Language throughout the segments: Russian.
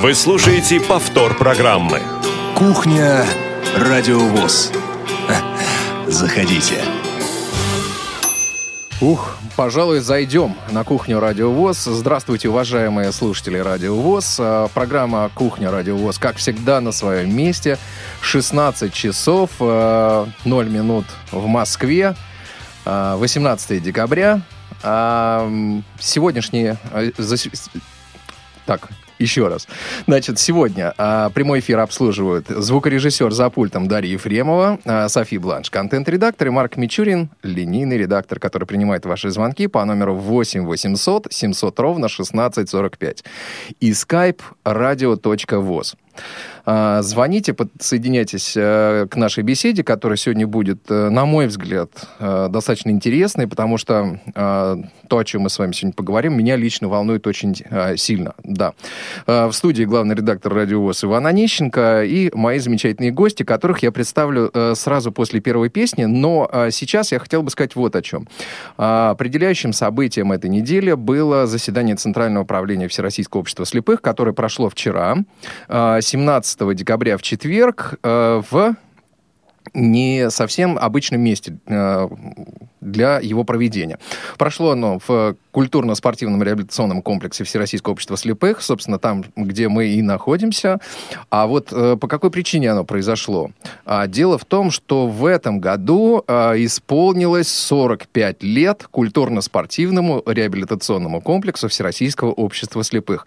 Вы слушаете повтор программы. Кухня Радиовоз. Заходите. Ух, пожалуй, зайдем на кухню Радио ВОЗ. Здравствуйте, уважаемые слушатели Радио ВОЗ. А, программа «Кухня Радио ВОЗ», как всегда, на своем месте. 16 часов 0 а, минут в Москве. 18 а, декабря. Сегодняшние... Так, еще раз. Значит, сегодня а, прямой эфир обслуживают звукорежиссер за пультом Дарья Ефремова, а, Софи Бланш, контент-редактор и Марк Мичурин, линейный редактор, который принимает ваши звонки по номеру 8 800 700 ровно 1645 и skype radio.voz. А, звоните, подсоединяйтесь э, к нашей беседе, которая сегодня будет, э, на мой взгляд, э, достаточно интересной, потому что то, о чем мы с вами сегодня поговорим, меня лично волнует очень сильно. Да. В студии главный редактор радио ВОЗ Иван Онищенко и мои замечательные гости, которых я представлю сразу после первой песни, но сейчас я хотел бы сказать вот о чем. Определяющим событием этой недели было заседание Центрального управления Всероссийского общества слепых, которое прошло вчера, 17 декабря в четверг э, в не совсем обычном месте э, для его проведения. Прошло оно в культурно-спортивном реабилитационном комплексе Всероссийского общества слепых, собственно, там, где мы и находимся. А вот э, по какой причине оно произошло? А, дело в том, что в этом году исполнилось 45 лет культурно-спортивному реабилитационному комплексу Всероссийского общества слепых.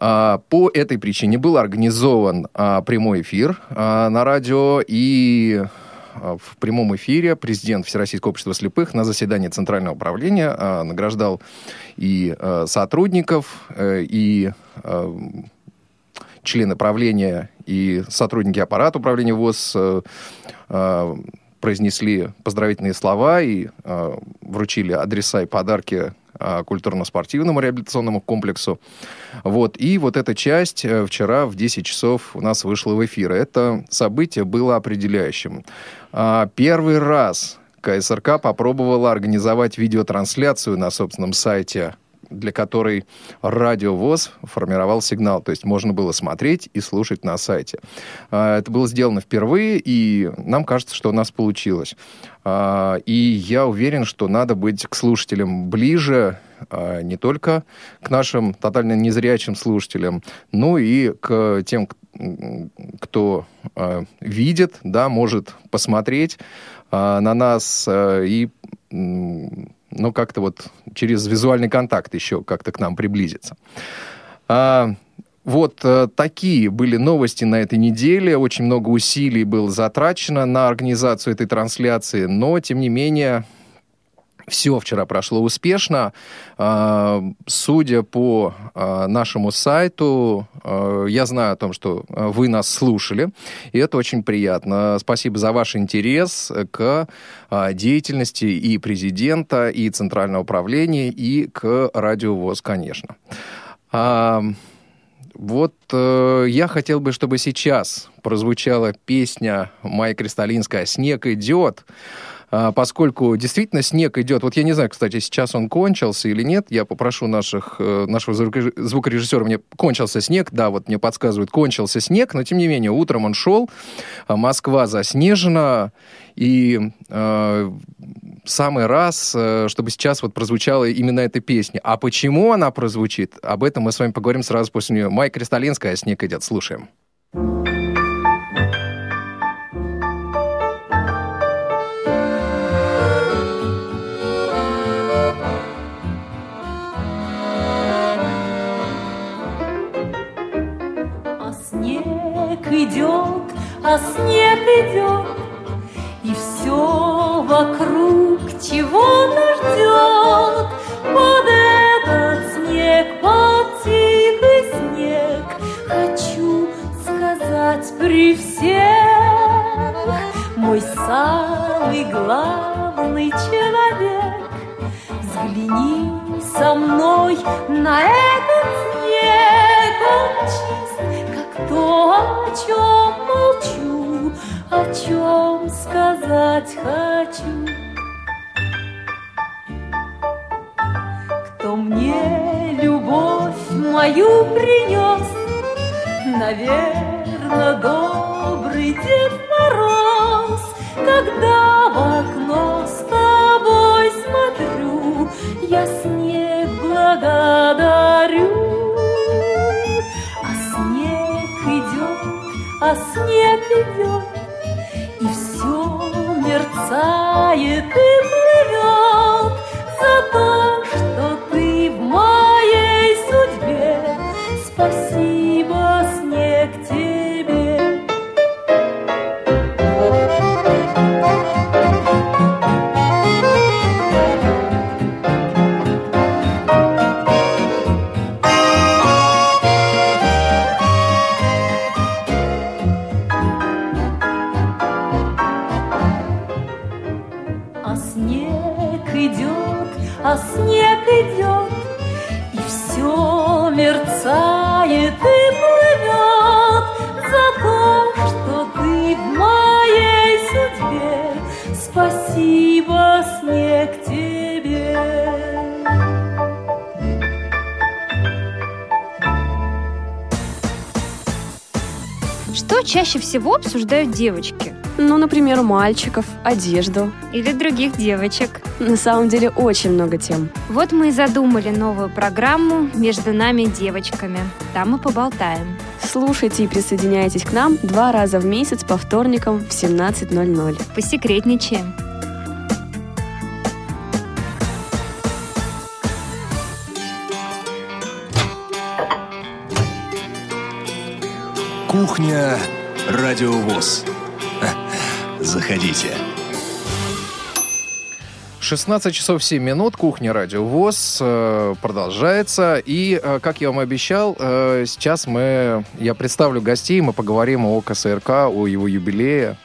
А, по этой причине был организован а, прямой эфир а, на радио. И в прямом эфире президент Всероссийского общества слепых на заседании Центрального управления награждал и сотрудников, э, и члены правления, и сотрудники аппарата управления ВОЗ э, произнесли поздравительные слова и вручили адреса и подарки культурно-спортивному реабилитационному комплексу. Вот. И вот эта часть э, вчера в 10 часов у нас вышла в эфир. Это событие было определяющим. А, первый раз КСРК попробовала организовать видеотрансляцию на собственном сайте для которой радиовоз формировал сигнал. То есть можно было смотреть и слушать на сайте. А, это было сделано впервые, и нам кажется, что у нас получилось. А, и я уверен, что надо быть к слушателям ближе, а, не только к нашим тотально незрячим слушателям, но и к тем, кто видит, да, может посмотреть на нас и ну, как-то вот через визуальный контакт еще как-то к нам приблизиться. А, вот э, такие были новости на этой неделе. Очень много усилий было затрачено на организацию этой трансляции, но, тем не менее, все вчера прошло успешно. А, судя по а, нашему сайту, а, я знаю о том, что вы нас слушали, и это очень приятно. Спасибо за ваш интерес к деятельности и президента, и Центрального управления, и к Радио ВОЗ, конечно. Вот э, я хотел бы, чтобы сейчас прозвучала песня Майя Кристалинская «Снег идет». Поскольку действительно снег идет. Вот я не знаю, кстати, сейчас он кончился или нет. Я попрошу наших, э, нашего звукорежиссера, мне кончился снег, да, вот мне подсказывают, кончился снег, но тем не менее, утром он шел, а Москва заснежена, и э, самый раз, э, чтобы сейчас вот прозвучала именно эта песня. А почему она прозвучит, об этом мы с вами поговорим сразу после нее. Майя Кристалинская, «Снег идет». Слушаем. А снег идет, И все вокруг чего-то ждет. Под этот снег, под тихий снег, Хочу сказать при всех, Мой самый главный человек, Взгляни со мной на этот снег, Он чист, то, о чем молчу, о чем сказать хочу. Кто мне любовь мою принес. Наверно, добрый Дед Мороз, когда в окно с тобой смотрю, я снег благодарю. А снег идет, и все мерцает и плывет за то, а снег идет, И все мерцает и плывет За то, что ты в моей судьбе. Спасибо, снег тебе. Что чаще всего обсуждают девочки? Ну, например, у мальчиков, одежду. Или других девочек? На самом деле очень много тем. Вот мы и задумали новую программу «Между нами девочками». Там мы поболтаем. Слушайте и присоединяйтесь к нам два раза в месяц по вторникам в 17.00. Посекретничаем. Кухня Радиовоз. Заходите. 16 часов 7 минут, кухня Радио ВОЗ э, продолжается. И, э, как я вам обещал, э, сейчас мы, я представлю гостей, мы поговорим о КСРК, о его юбилее.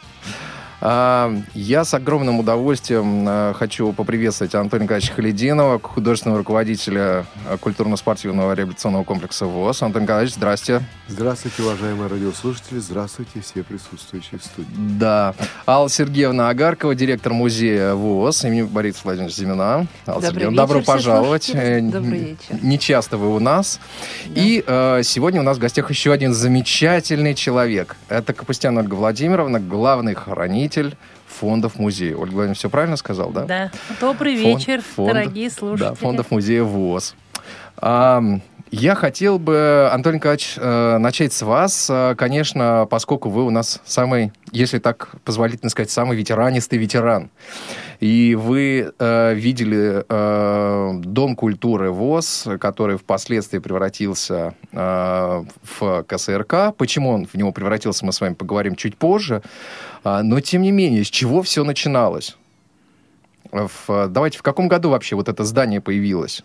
А, Я с огромным удовольствием э, хочу поприветствовать Антона Николаевича Халидинова, художественного руководителя культурно-спортивного реабилитационного комплекса ВОЗ. Антон Николаевич, здрасте. Здравствуйте, уважаемые радиослушатели. Здравствуйте, все присутствующие в студии. Да. Алла Сергеевна Агаркова, директор музея ВОЗ имени Бориса Владимировича Зимина. Алла Добрый Сергеевна, вечер, добро пожаловать. Э, Добрый вечер. Не часто вы у нас. И э, сегодня у нас в гостях еще один замечательный человек. Это Капустян Ольга Владимировна, главный хранитель фондов музея. Ольга Владимировна, все правильно сказал, да? Да. Добрый Фонд- вечер, фонд- дорогие слушатели. Да, фондов музея ВОЗ. Ам, я хотел бы, Антон Николаевич, э, начать с вас, э, конечно, поскольку вы у нас самый, если так позволительно сказать, самый ветеранистый ветеран. И вы э, видели э, Дом культуры ВОЗ, который впоследствии превратился э, в КСРК. Почему он в него превратился, мы с вами поговорим чуть позже. А, но, тем не менее, с чего все начиналось? В- давайте, в каком году вообще вот это здание появилось?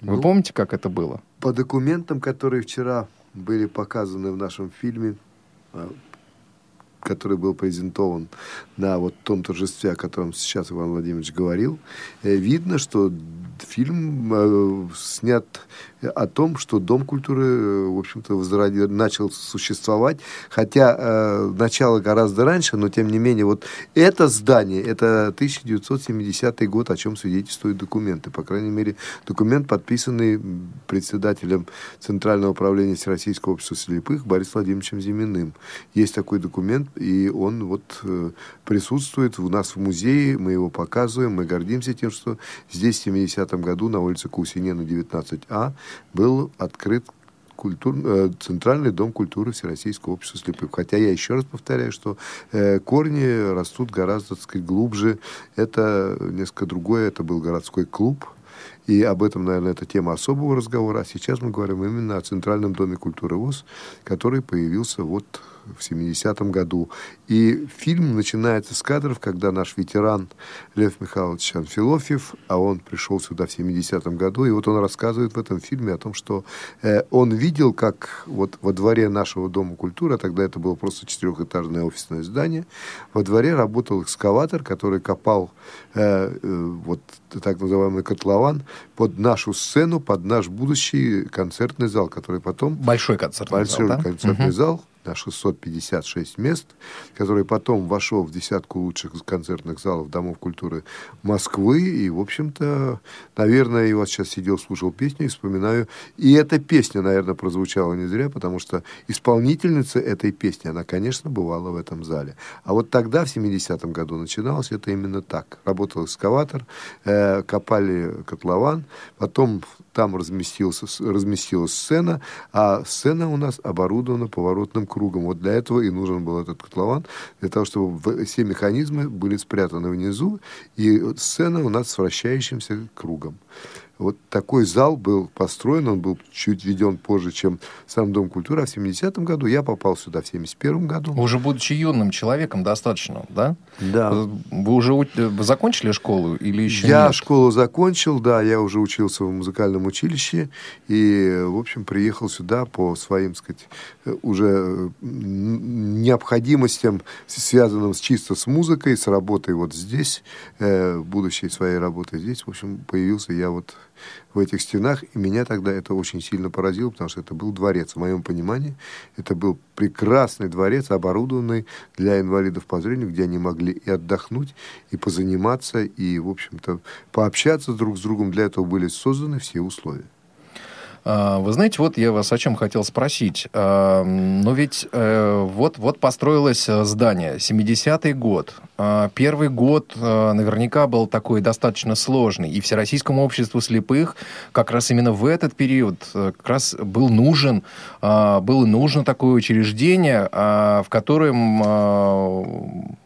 Вы Ну, помните, как это было? По документам, которые вчера были показаны в нашем фильме, а, который был презентован на вот том торжестве, о котором сейчас Иван Владимирович говорил, э, видно, что фильм э, снят о том, что Дом культуры, э, в общем-то, возроди- начал существовать, хотя э, начало гораздо раньше, но тем не менее вот это здание, это 1970 год, о чем свидетельствуют документы. По крайней мере, документ, подписанный председателем Центрального управления Всероссийского общества слепых Борисом Владимировичем Зиминым. Есть такой документ, и он вот э, присутствует у нас в музее, мы его показываем, мы гордимся тем, что здесь в 70-м году на улице Кусинена 19А был открыт культур, э, Центральный дом культуры Всероссийского общества слепых. Хотя я еще раз повторяю, что э, корни растут гораздо, так сказать, глубже. Это несколько другое, это был городской клуб. И об этом, наверное, это тема особого разговора. А сейчас мы говорим именно о Центральном доме культуры ВОЗ, который появился вот в 70-м году. И фильм начинается с кадров, когда наш ветеран Лев Михайлович Анфилофьев, а он пришел сюда в 70-м году, и вот он рассказывает в этом фильме о том, что э, он видел, как вот во дворе нашего Дома культуры, а тогда это было просто четырехэтажное офисное здание, во дворе работал экскаватор, который копал э, э, вот так называемый котлован под нашу сцену, под наш будущий концертный зал, который потом Большой концертный большой зал, да? концертный Мгм. зал, на 656 мест, который потом вошел в десятку лучших концертных залов Домов культуры Москвы. И, в общем-то, наверное, я вот сейчас сидел, слушал песню и вспоминаю. И эта песня, наверное, прозвучала не зря, потому что исполнительница этой песни, она, конечно, бывала в этом зале. А вот тогда, в 70-м году, начиналось это именно так. Работал экскаватор, э, копали котлован, потом там разместился, разместилась сцена, а сцена у нас оборудована поворотным кругом. Вот для этого и нужен был этот котлован, для того, чтобы все механизмы были спрятаны внизу, и сцена у нас с вращающимся кругом. Вот такой зал был построен, он был чуть введен позже, чем сам Дом культуры, а в 70-м году я попал сюда в 71-м году. Уже будучи юным человеком достаточно, да? Да. Вы уже вы закончили школу или еще я нет? школу закончил, да, я уже учился в музыкальном училище и, в общем, приехал сюда по своим, сказать, э, уже необходимостям, связанным с, чисто с музыкой, с работой вот здесь, э, будущей своей работой здесь, в общем, появился я вот в этих стенах, и меня тогда это очень сильно поразило, потому что это был дворец, в моем понимании, это был прекрасный дворец, оборудованный для инвалидов по зрению, где они могли и отдохнуть, и позаниматься, и, в общем-то, пообщаться друг с другом. Для этого были созданы все условия. А, Вы знаете, вот я вас о чем хотел спросить. Но ведь э, вот, вот построилось э, здание, 70-й год. А, Первый год э, наверняка был такой достаточно сложный. И Всероссийскому обществу слепых как раз именно в этот период как раз был нужен, было нужно такое учреждение, в котором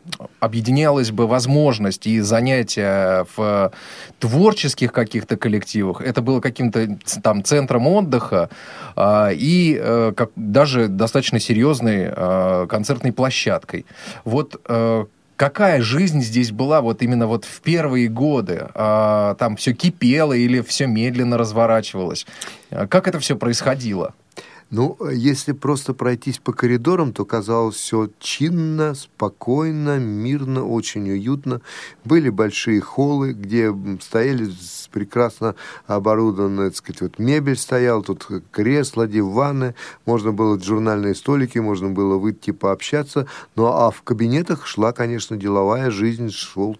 объединялась бы возможность и занятия в творческих каких-то коллективах. Это было каким-то там центром отдыха а, и э, как, даже достаточно серьезной а, концертной площадкой. Вот э, какая жизнь здесь была вот именно вот в первые годы? А, там все кипело или все медленно разворачивалось? Как это все происходило? Ну, если просто пройтись по коридорам, то казалось все чинно, спокойно, мирно, очень уютно. Были большие холлы, где стояли прекрасно оборудованная, так сказать, вот мебель стояла, тут кресла, диваны, можно было журнальные столики, можно было выйти пообщаться. Ну, а в кабинетах шла, конечно, деловая жизнь, шел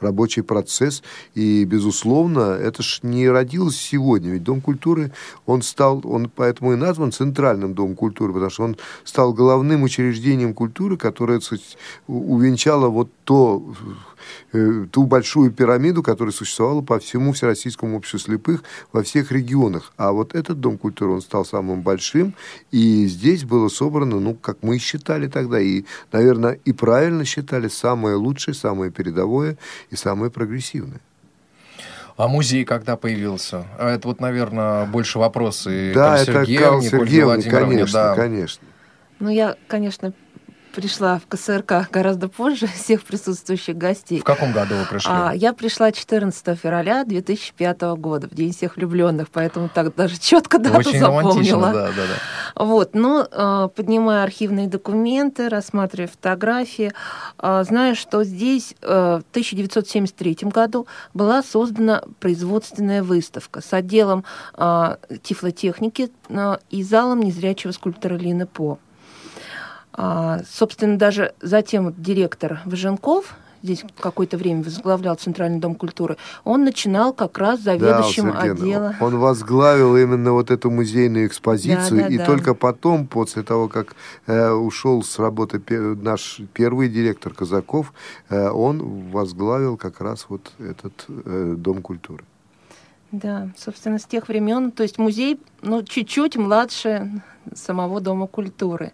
рабочий процесс. И, безусловно, это ж не родилось сегодня. Ведь Дом культуры, он стал, он поэтому и назван Центральным Домом культуры, потому что он стал главным учреждением культуры, которое, увенчало вот то, э, ту большую пирамиду, которая существовала по всему Всероссийскому обществу слепых во всех регионах. А вот этот Дом культуры, он стал самым большим, и здесь было собрано, ну, как мы считали тогда, и, наверное, и правильно считали, самое лучшее, самое передовое и самое прогрессивное. А музей когда появился? А Это вот, наверное, больше вопросы да, это Сергеевне, Карл к Ольге Сергеевне, конечно, да. конечно. Ну, я, конечно, пришла в КСРК гораздо позже всех присутствующих гостей. В каком году вы пришли? А, я пришла 14 февраля 2005 года, в День всех влюбленных, поэтому так даже четко дату Очень запомнила. да, да, да. Вот, но э, поднимая архивные документы, рассматривая фотографии, э, знаю, что здесь э, в 1973 году была создана производственная выставка с отделом э, тифлотехники э, и залом незрячего скульптора Лины По. А, собственно, даже затем вот директор Важенков здесь какое-то время возглавлял Центральный дом культуры, он начинал как раз заведующим Да, Сергей, отдела. Он возглавил именно вот эту музейную экспозицию, Да, да, и да. только потом, после того, как э, ушел с работы пе- наш первый директор Казаков, э, он возглавил как раз вот этот э, Дом культуры. Да, собственно, с тех времен, то есть музей, ну, чуть-чуть младше самого Дома культуры,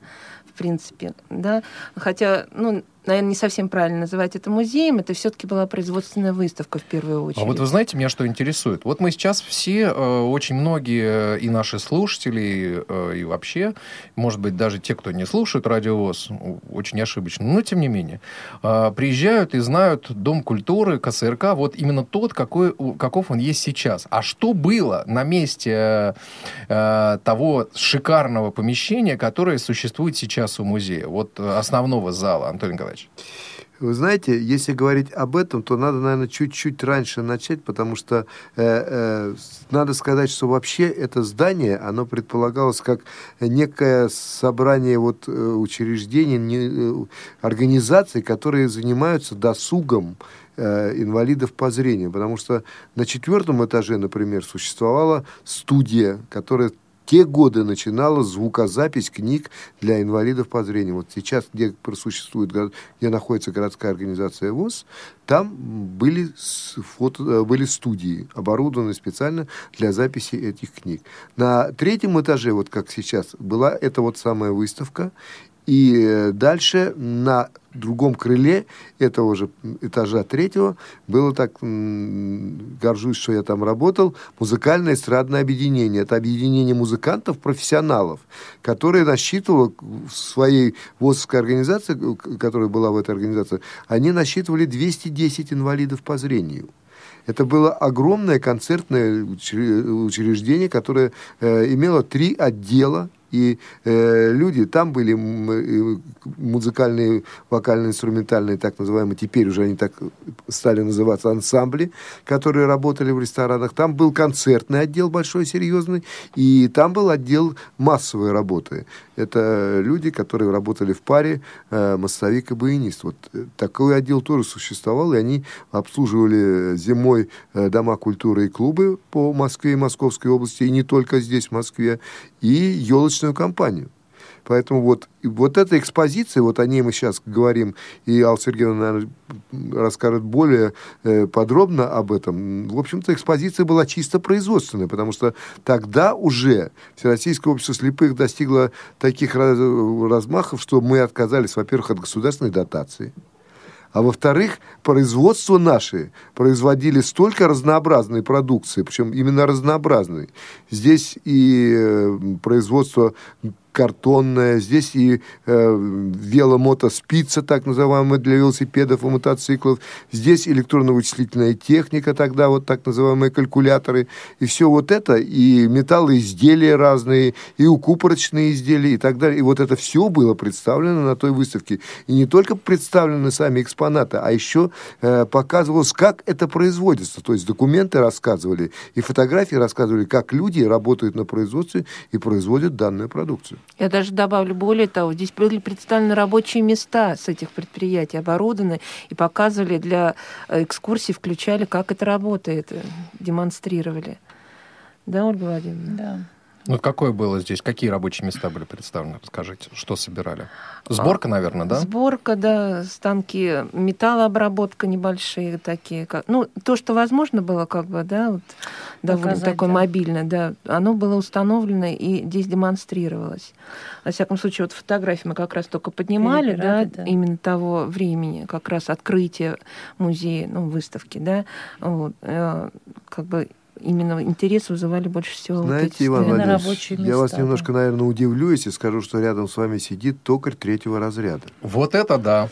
в принципе, да, хотя, ну, наверное, не совсем правильно называть это музеем, это все-таки была производственная выставка в первую очередь. А вот вы знаете, меня что интересует? Вот мы сейчас все, э, очень многие, э, и наши слушатели, э, и вообще, может быть, даже те, кто не слушает Радио ВОЗ, о- очень ошибочно, но тем не менее, приезжают и знают Дом культуры, КСРК, вот именно тот, какой, каков он есть сейчас. А что было на месте того шикарного помещения, которое существует сейчас у музея? Вот основного зала, Антон Николаевич. Вы знаете, если говорить об этом, то надо, наверное, чуть-чуть раньше начать, потому что э, э, надо сказать, что вообще это здание, оно предполагалось как некое собрание вот, э, учреждений, не, э, организаций, которые занимаются досугом э, инвалидов по зрению. Потому что на четвертом этаже, например, существовала студия, которая те годы начинала звукозапись книг для инвалидов по зрению. Вот сейчас, где просуществует, где находится городская организация ВОЗ, там были, фото, были студии, оборудованные специально для записи этих книг. На третьем этаже, вот как сейчас, была эта вот самая выставка, и дальше на другом крыле этого же этажа третьего было так, горжусь, что я там работал, музыкальное эстрадное объединение. Это объединение музыкантов, профессионалов, которое насчитывало в своей ВОЗовской организации, которая была в этой организации, они насчитывали 210 инвалидов по зрению. Это было огромное концертное учреждение, которое э, имело три отдела и э, люди, там были э, музыкальные, вокально-инструментальные, так называемые, теперь уже они так стали называться, ансамбли, которые работали в ресторанах. Там был концертный отдел большой, серьезный, и там был отдел массовой работы. Это люди, которые работали в паре э, массовик и баянист. Вот э, такой отдел тоже существовал, и они обслуживали зимой э, дома культуры и клубы по Москве и Московской области, и не только здесь, в Москве, и елочную компанию. Поэтому вот, вот эта экспозиция, вот о ней мы сейчас говорим, и Алла Сергеевна, наверное, расскажет более э, подробно об этом. В общем-то, экспозиция была чисто производственная, потому что тогда уже Всероссийское общество слепых достигло таких раз, размахов, что мы отказались, во-первых, от государственной дотации, а во-вторых, производство наши производили столько разнообразной продукции, причем именно разнообразной. Здесь и э, производство картонная, здесь и э, веломотоспица, так называемая, для велосипедов и мотоциклов, здесь электронно-вычислительная техника, тогда вот так называемые калькуляторы, и все вот это, и металлоизделия разные, и укупорочные изделия, и так далее. И вот это все было представлено на той выставке. И не только представлены сами экспонаты, а еще э, показывалось, как это производится. То есть документы рассказывали, и фотографии рассказывали, как люди работают на производстве и производят данную продукцию. Я даже добавлю более того, здесь были представлены рабочие места с этих предприятий, оборудованы и показывали для э, экскурсий, включали, как это работает, э, демонстрировали. Да, Ольга Владимировна? Да. Ну, какое было здесь? Какие рабочие места были представлены? Расскажите, что собирали? Сборка, наверное, да? Сборка, да, станки, металлообработка небольшие такие. Как, ну, то, что возможно было, как бы, да, вот, довольно Показать, такое да. мобильное, да, оно было установлено и здесь демонстрировалось. Во всяком случае, вот фотографии мы как раз только поднимали, да, да. именно того времени, как раз открытие музея, ну, выставки, да, вот, э, как бы именно интерес вызывали больше всего вот Знаете, эти Иван Владимирович, рабочие я вас места, немножко, наверное, удивлю, если скажу, что рядом с вами сидит токарь третьего разряда. Вот это да.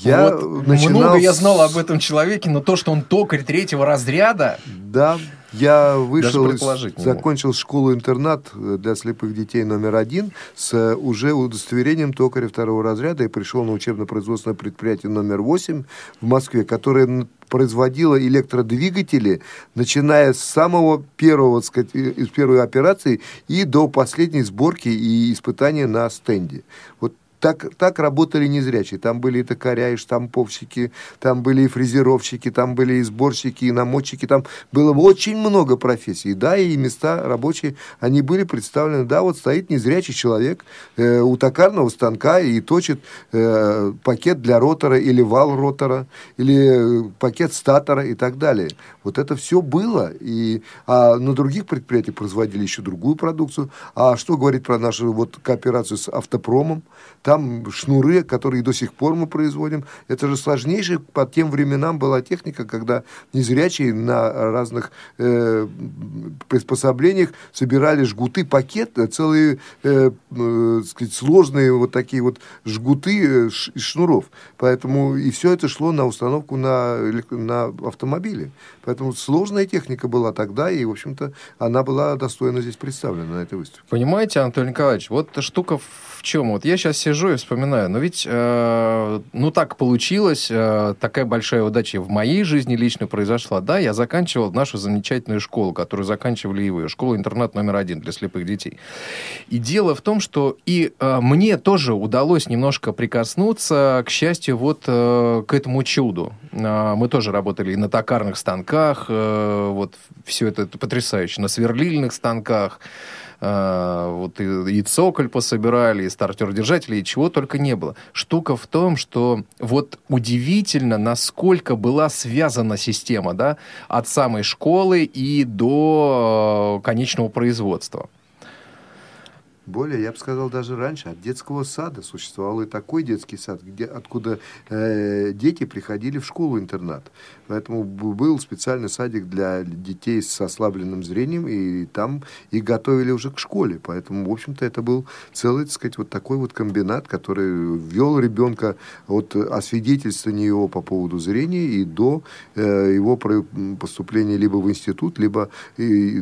Я Вот начинал Много я знал об этом человеке, но то, что он токарь третьего разряда, Да, я вышел, из- закончил школу-интернат э, для слепых детей номер один с э, уже удостоверением токаря второго разряда и пришел на учебно-производственное предприятие номер 8 в Москве, которое производило электродвигатели, начиная с самого первого, так сказать, э, из первой операции и до последней сборки и испытания на стенде. Вот так, так работали незрячие. Там были и токаря, и штамповщики, там были и фрезеровщики, там были и сборщики, и намотчики. Там было очень много профессий. Да, и места рабочие, они были представлены. Да, вот стоит незрячий человек э, у токарного станка и точит э, пакет для ротора или вал ротора, или э, пакет статора и так далее. Вот это все было. И, а на других предприятиях производили еще другую продукцию. А что говорить про нашу вот кооперацию с автопромом? Там шнуры, которые до сих пор мы производим. Это же сложнейшая по тем временам была техника, когда незрячие на разных э, приспособлениях собирали жгуты, пакет, э, целые э, э, сказать, сложные вот такие вот жгуты э, из шнуров. Поэтому и все это шло на установку на, на автомобиле. Поэтому сложная техника была тогда, и, в общем-то, она была достойно здесь представлена на этой выставке. Понимаете, Анатолий Николаевич, вот штука в чем? Вот я сейчас сижу сижу и вспоминаю, но ведь, э, ну так получилось, э, такая большая удача в моей жизни лично произошла. Да, я заканчивал нашу замечательную школу, которую заканчивали и вы, школа-интернат номер один для слепых детей. И дело в том, что и э, мне тоже удалось немножко прикоснуться, к счастью, вот э, к этому чуду. Э, мы тоже работали и на токарных станках, э, вот все это, это потрясающе, на сверлильных станках, э, вот и, и цоколь пособирали, и стартер-держатели, и чего только не было. Штука в том, что вот удивительно, насколько была связана система, да, от самой школы и до э, конечного производства. Более, я бы сказал, даже раньше от детского сада существовал и такой детский сад, где, откуда э, дети приходили в школу-интернат. Поэтому был специальный садик для детей с ослабленным зрением, и там их готовили уже к школе. Поэтому, в общем-то, это был целый, так сказать, вот такой вот комбинат, который ввел ребенка от освидетельствования его по поводу зрения и до э, его поступления либо в институт, либо и,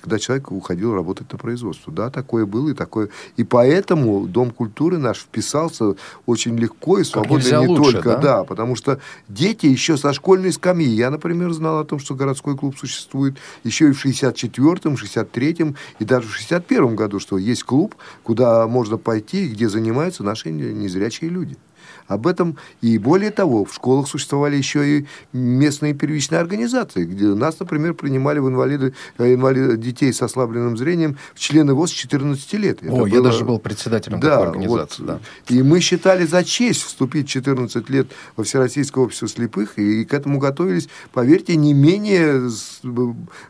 когда человек уходил работать на производство. Да, такое было и такое. И поэтому Дом культуры наш вписался очень легко и свободно не лучше, только, да? да, потому что дети еще со школьной скамьи. Я, например, знал о том, что городской клуб существует еще и в 64-м, 63-м и даже в 61-м году, что есть клуб, куда можно пойти, где занимаются наши незрячие люди. Об этом и более того, в школах существовали еще и местные первичные организации, где нас, например, принимали в инвалиды, э, инвалиды детей с ослабленным зрением в члены ВОЗ с 14 лет. Это О, было... я даже был председателем да, такой организации. Вот, да. И мы считали за честь вступить в 14 лет во Всероссийское общество слепых, и к этому готовились, поверьте, не менее с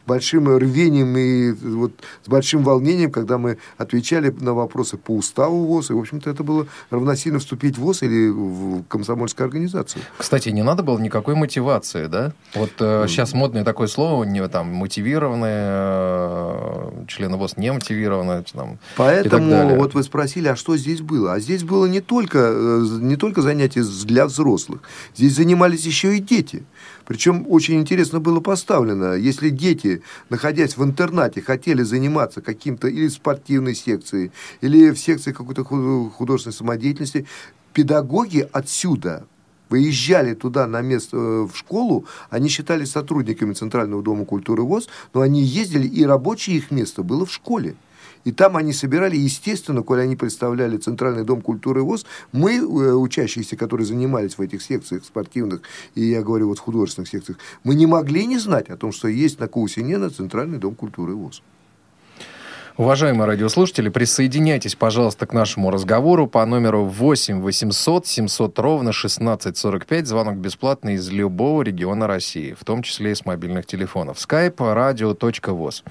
большим рвением и вот с большим волнением, когда мы отвечали на вопросы по уставу ВОЗ, и, в общем-то, это было равносильно вступить в ВОЗ или в комсомольскую организацию. Кстати, не надо было никакой мотивации, да? Вот э, сейчас модное такое слово, не, там, мотивированные, э, члены ВОЗ не мотивированные. Там, Поэтому вот вы спросили, а что здесь было? А здесь было не только, э, не только занятия для взрослых, здесь занимались еще и дети. Причем очень интересно было поставлено, если дети, находясь в интернате, хотели заниматься каким-то или спортивной секцией, или в секции какой-то художественной самодеятельности, педагоги отсюда выезжали туда на место э, в школу, они считались сотрудниками Центрального дома культуры ВОЗ, но они ездили, и рабочее их место было в школе. И там они собирали, естественно, коли они представляли Центральный дом культуры ВОЗ, мы, э, учащиеся, которые занимались в этих секциях спортивных, и я говорю вот художественных секциях, мы не могли не знать о том, что есть на Каусинена Центральный дом культуры ВОЗ. Уважаемые радиослушатели, присоединяйтесь, пожалуйста, к нашему разговору по номеру 8 800 700 ровно 1645. Звонок бесплатный из любого региона России, в том числе и с мобильных телефонов. skype radio.voz.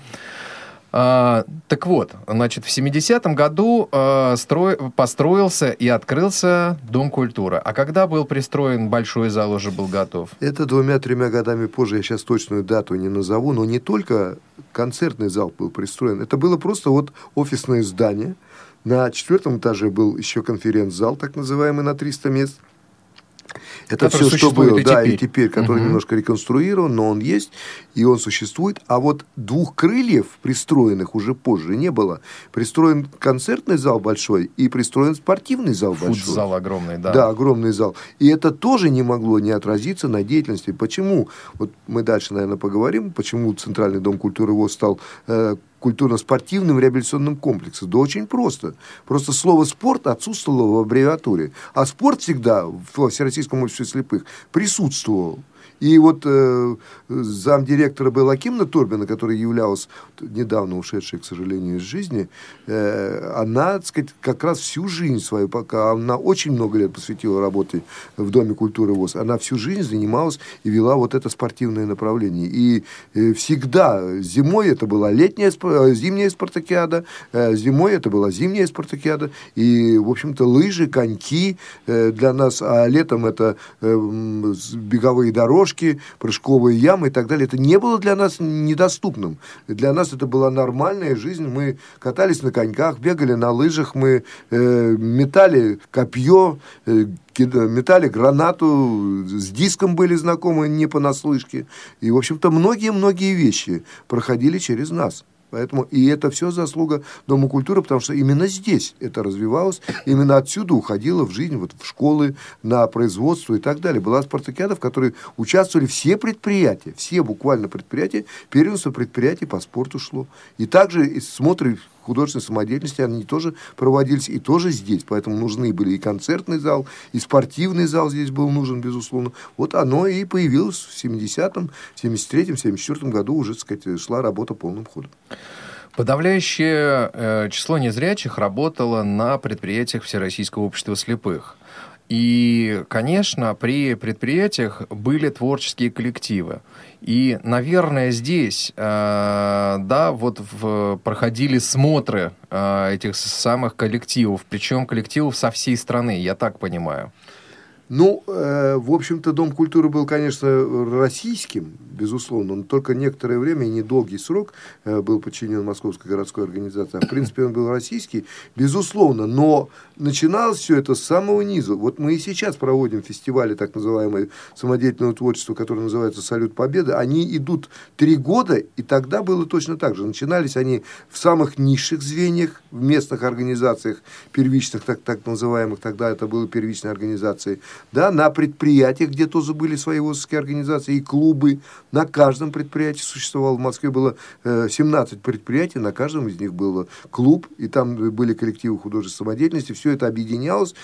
А, так вот, значит, в 70-м году а, строй, построился и открылся Дом культуры. А когда был пристроен большой зал, уже был готов? Это двумя-тремя годами позже, я сейчас точную дату не назову, но не только концертный зал был пристроен, это было просто вот офисное здание. На четвертом этаже был еще конференц-зал, так называемый, на 300 мест – это все, что было, и да, теперь. и теперь, который угу. немножко реконструирован, но он есть, и он существует. А вот двух крыльев, пристроенных уже позже, не было. Пристроен концертный зал большой и пристроен спортивный зал Фут большой. зал огромный, да. Да, огромный зал. И это тоже не могло не отразиться на деятельности. Почему? Вот мы дальше, наверное, поговорим, почему Центральный дом культуры ВОЗ стал э, культурно-спортивным реабилитационным комплексом. Да очень просто. Просто слово «спорт» отсутствовало в аббревиатуре. А спорт всегда во Всероссийском обществе слепых присутствовал. И вот э, замдиректора была Кимна Торбина, которая являлась недавно ушедшей, к сожалению, из жизни, э, она, так сказать, как раз всю жизнь свою, пока она очень много лет посвятила работе в Доме культуры ВОЗ, она всю жизнь занималась и вела вот это спортивное направление. И э, всегда зимой это была летняя, э, зимняя спартакиада, э, зимой это была зимняя спартакиада, и, в общем-то, лыжи, коньки э, для нас, а летом это э, беговые дорожки, дорожки, прыжковые ямы и так далее. Это не было для нас недоступным. Для нас это была нормальная жизнь. Мы катались на коньках, бегали на лыжах, мы э, метали копье, э, метали гранату, с диском были знакомы не понаслышке. И, в общем-то, многие-многие вещи проходили через нас. Поэтому и это все заслуга Дома культуры, потому что именно здесь это развивалось, именно отсюда уходило в жизнь, вот в школы, на производство и так далее. Была спартакиада, в которой участвовали все предприятия, все буквально предприятия, первенство предприятий по спорту шло. И также и смотры художественной самодеятельности, они тоже проводились и тоже здесь. Поэтому нужны были и концертный зал, и спортивный зал здесь был нужен, безусловно. Вот оно и появилось в 70-м, 73-м, 74-м году уже, так сказать, шла работа полным ходом. Подавляющее э, число незрячих работало на предприятиях Всероссийского общества слепых. И, конечно, при предприятиях были творческие коллективы. И, наверное, здесь, э, да, вот в, проходили смотры э, этих самых коллективов, причем коллективов со всей страны, я так понимаю. Ну, э, в общем-то, Дом культуры был, конечно, российским, безусловно, но только некоторое время недолгий срок э, был подчинен Московской городской организации. А, в принципе, он был российский, безусловно, но начиналось все это с самого низа. Вот мы и сейчас проводим фестивали так называемые самодеятельного творчества, которые называются «Салют Победы». Они идут три года, и тогда было точно так же. Начинались они в самых низших звеньях, в местных организациях, первичных, так, так называемых, тогда это были первичные организации – да, на предприятиях, где тоже были свои ВОЗовские организации и клубы. На каждом предприятии существовало. В Москве было э, 17 предприятий, на каждом из них был клуб, и там были коллективы художественной самодеятельности. Все это объединялось.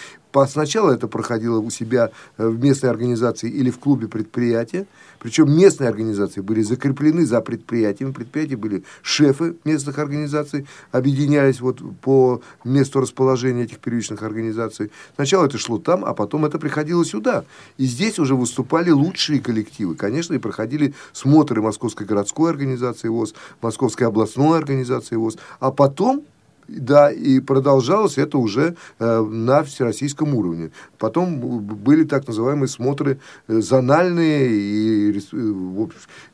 Сначала это проходило у себя э, в местной организации или в клубе предприятия. Причем местные организации были закреплены за предприятиями. Предприятия были шефы местных организаций, объединялись вот по месту расположения этих первичных организаций. Сначала это шло там, а потом это приходило сюда. И здесь уже выступали лучшие коллективы. Конечно, и проходили смотры Московской городской организации ВОЗ, Московской областной организации ВОЗ. А потом да, и продолжалось это уже э, на всероссийском уровне. Потом были так называемые смотры э, зональные и э,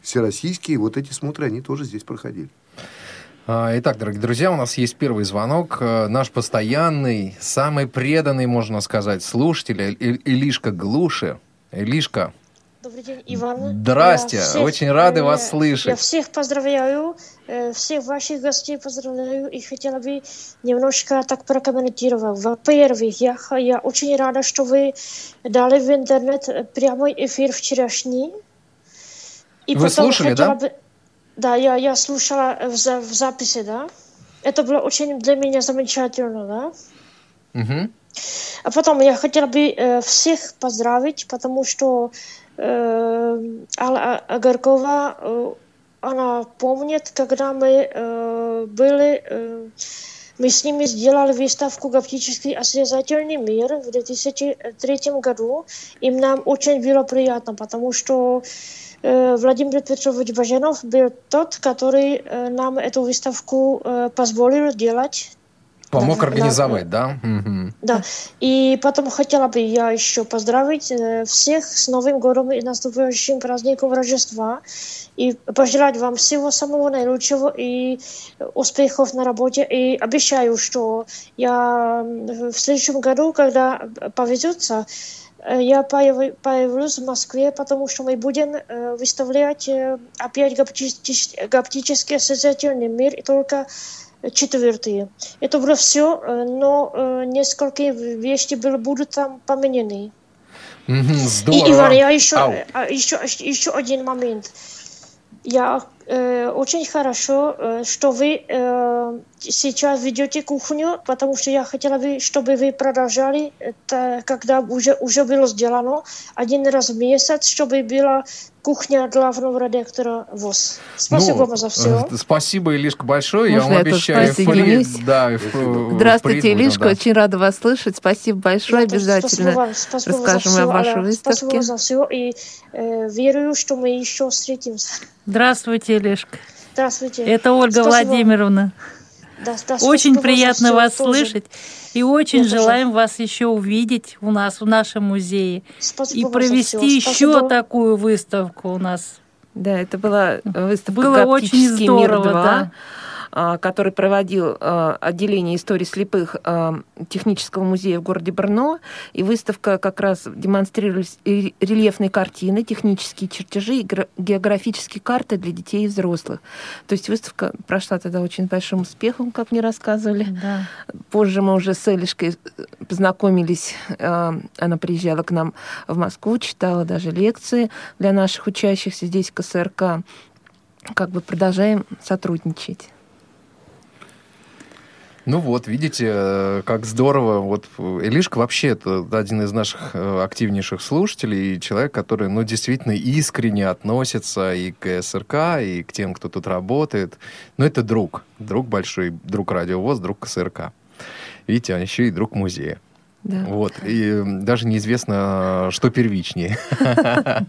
всероссийские. Вот эти смотры, они тоже здесь проходили. А, итак, дорогие друзья, у нас есть первый звонок. Э, наш постоянный, самый преданный, можно сказать, слушатель Илишка Глуши. Илишка, Добрый день, Иван. Здрасте, всех, очень рады э, вас слышать. Я всех поздравляю, э, всех ваших гостей поздравляю и хотела бы немножко так прокомментировать. Во-первых, я, я очень рада, что вы дали в интернет прямой эфир вчерашний. И вы слушали, да? Бы, да, я, я слушала в, в записи, да. Это было очень для меня замечательно, да. Угу. А потом я хотела бы э, всех поздравить, потому что Э, Алла Агаркова, э, она помнит, когда мы э, были, мы с ними сделали выставку «Гаптический осязательный мир» в 2003 году, и нам очень было приятно, потому что Владимир Петрович Баженов был тот, который нам эту выставку позволил делать Помог да, организовать, да? Да. да. И потом хотела бы я еще поздравить э, всех с Новым годом и наступающим праздником Рождества. И пожелать вам всего самого наилучшего и успехов на работе. И обещаю, что я в следующем году, когда повезется, э, я появлюсь в Москве, потому что мы будем э, выставлять опять гаптический осязательный мир, и только четвертые. Это было все, э, но э, несколько вещей было, будут там поменены. Здорово. И, Иван, я еще, еще, еще один момент. Я э, очень хорошо, э, что вы э, сейчас ведете кухню, потому что я хотела бы, чтобы вы продолжали, это, когда уже, уже было сделано, один раз в месяц, чтобы была кухня главного редактора ВОЗ. Спасибо ну, вам за все. Э, спасибо, Илишка, большое. Можно я вам обещаю впри... да, в, Здравствуйте, Илишка, да. очень рада вас слышать. Спасибо большое. Да, Обязательно спасибо вам, спасибо расскажем все, о вашей выставке. Спасибо за все. И э, верю, что мы еще встретимся. Здравствуйте, Илишка. Здравствуйте. Это Ольга спасибо. Владимировна. Да, да, очень приятно вас тоже. слышать. И очень Я желаем тоже. вас еще увидеть у нас в нашем музее. Спасибо и провести еще такую выставку у нас. Да, это была выставка Было очень здорово, мир 2. да. А, который проводил а, отделение истории слепых технического музея в городе Брно. И выставка как раз демонстрировались рельефные картины, технические чертежи и географические карты для детей и взрослых. То есть выставка прошла тогда очень большим успехом, как мне рассказывали. Да. Позже мы уже с Элишкой познакомились. Она приезжала к нам в Москву, читала даже лекции для наших учащихся здесь в КСРК. Как бы продолжаем сотрудничать. Ну вот, видите, э, как здорово. Вот Илишка вообще это один из наших э, активнейших слушателей, и человек, который, ну, действительно искренне относится и к СРК, и к тем, кто тут работает. Но это друг, друг большой, друг радиовоз, друг КСРК. Видите, он еще и друг музея. Да. Вот. И даже неизвестно, что первичнее.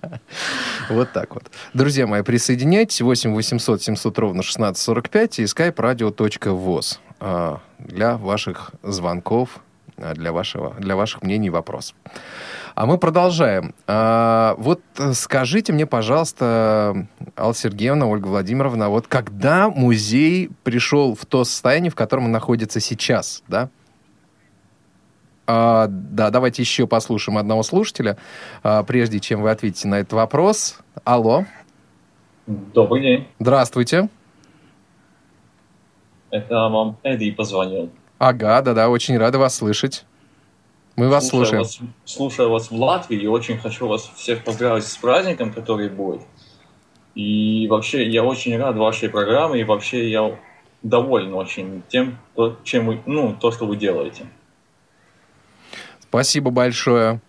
Вот так вот. Друзья мои, присоединяйтесь. 8 800 700 ровно 1645 и skype а, для ваших звонков, а, для, вашего, для ваших мнений и вопросов. А мы продолжаем. Вот скажите мне, пожалуйста, Алла Сергеевна, Ольга Владимировна, вот когда музей пришел в то состояние, в котором он находится сейчас, да? А, да, давайте еще послушаем одного слушателя, а, прежде чем вы ответите на этот вопрос. Алло. Добрый день. Здравствуйте. Это вам Эдди позвонил. Ага, да-да, очень рада вас слышать. Мы вас слушаю слушаем. Вас, слушаю вас в Латвии и очень хочу вас всех поздравить с праздником, который будет. И вообще я очень рад вашей программе и вообще я доволен очень тем, то, чем вы, ну, то, что вы делаете. Спасибо большое.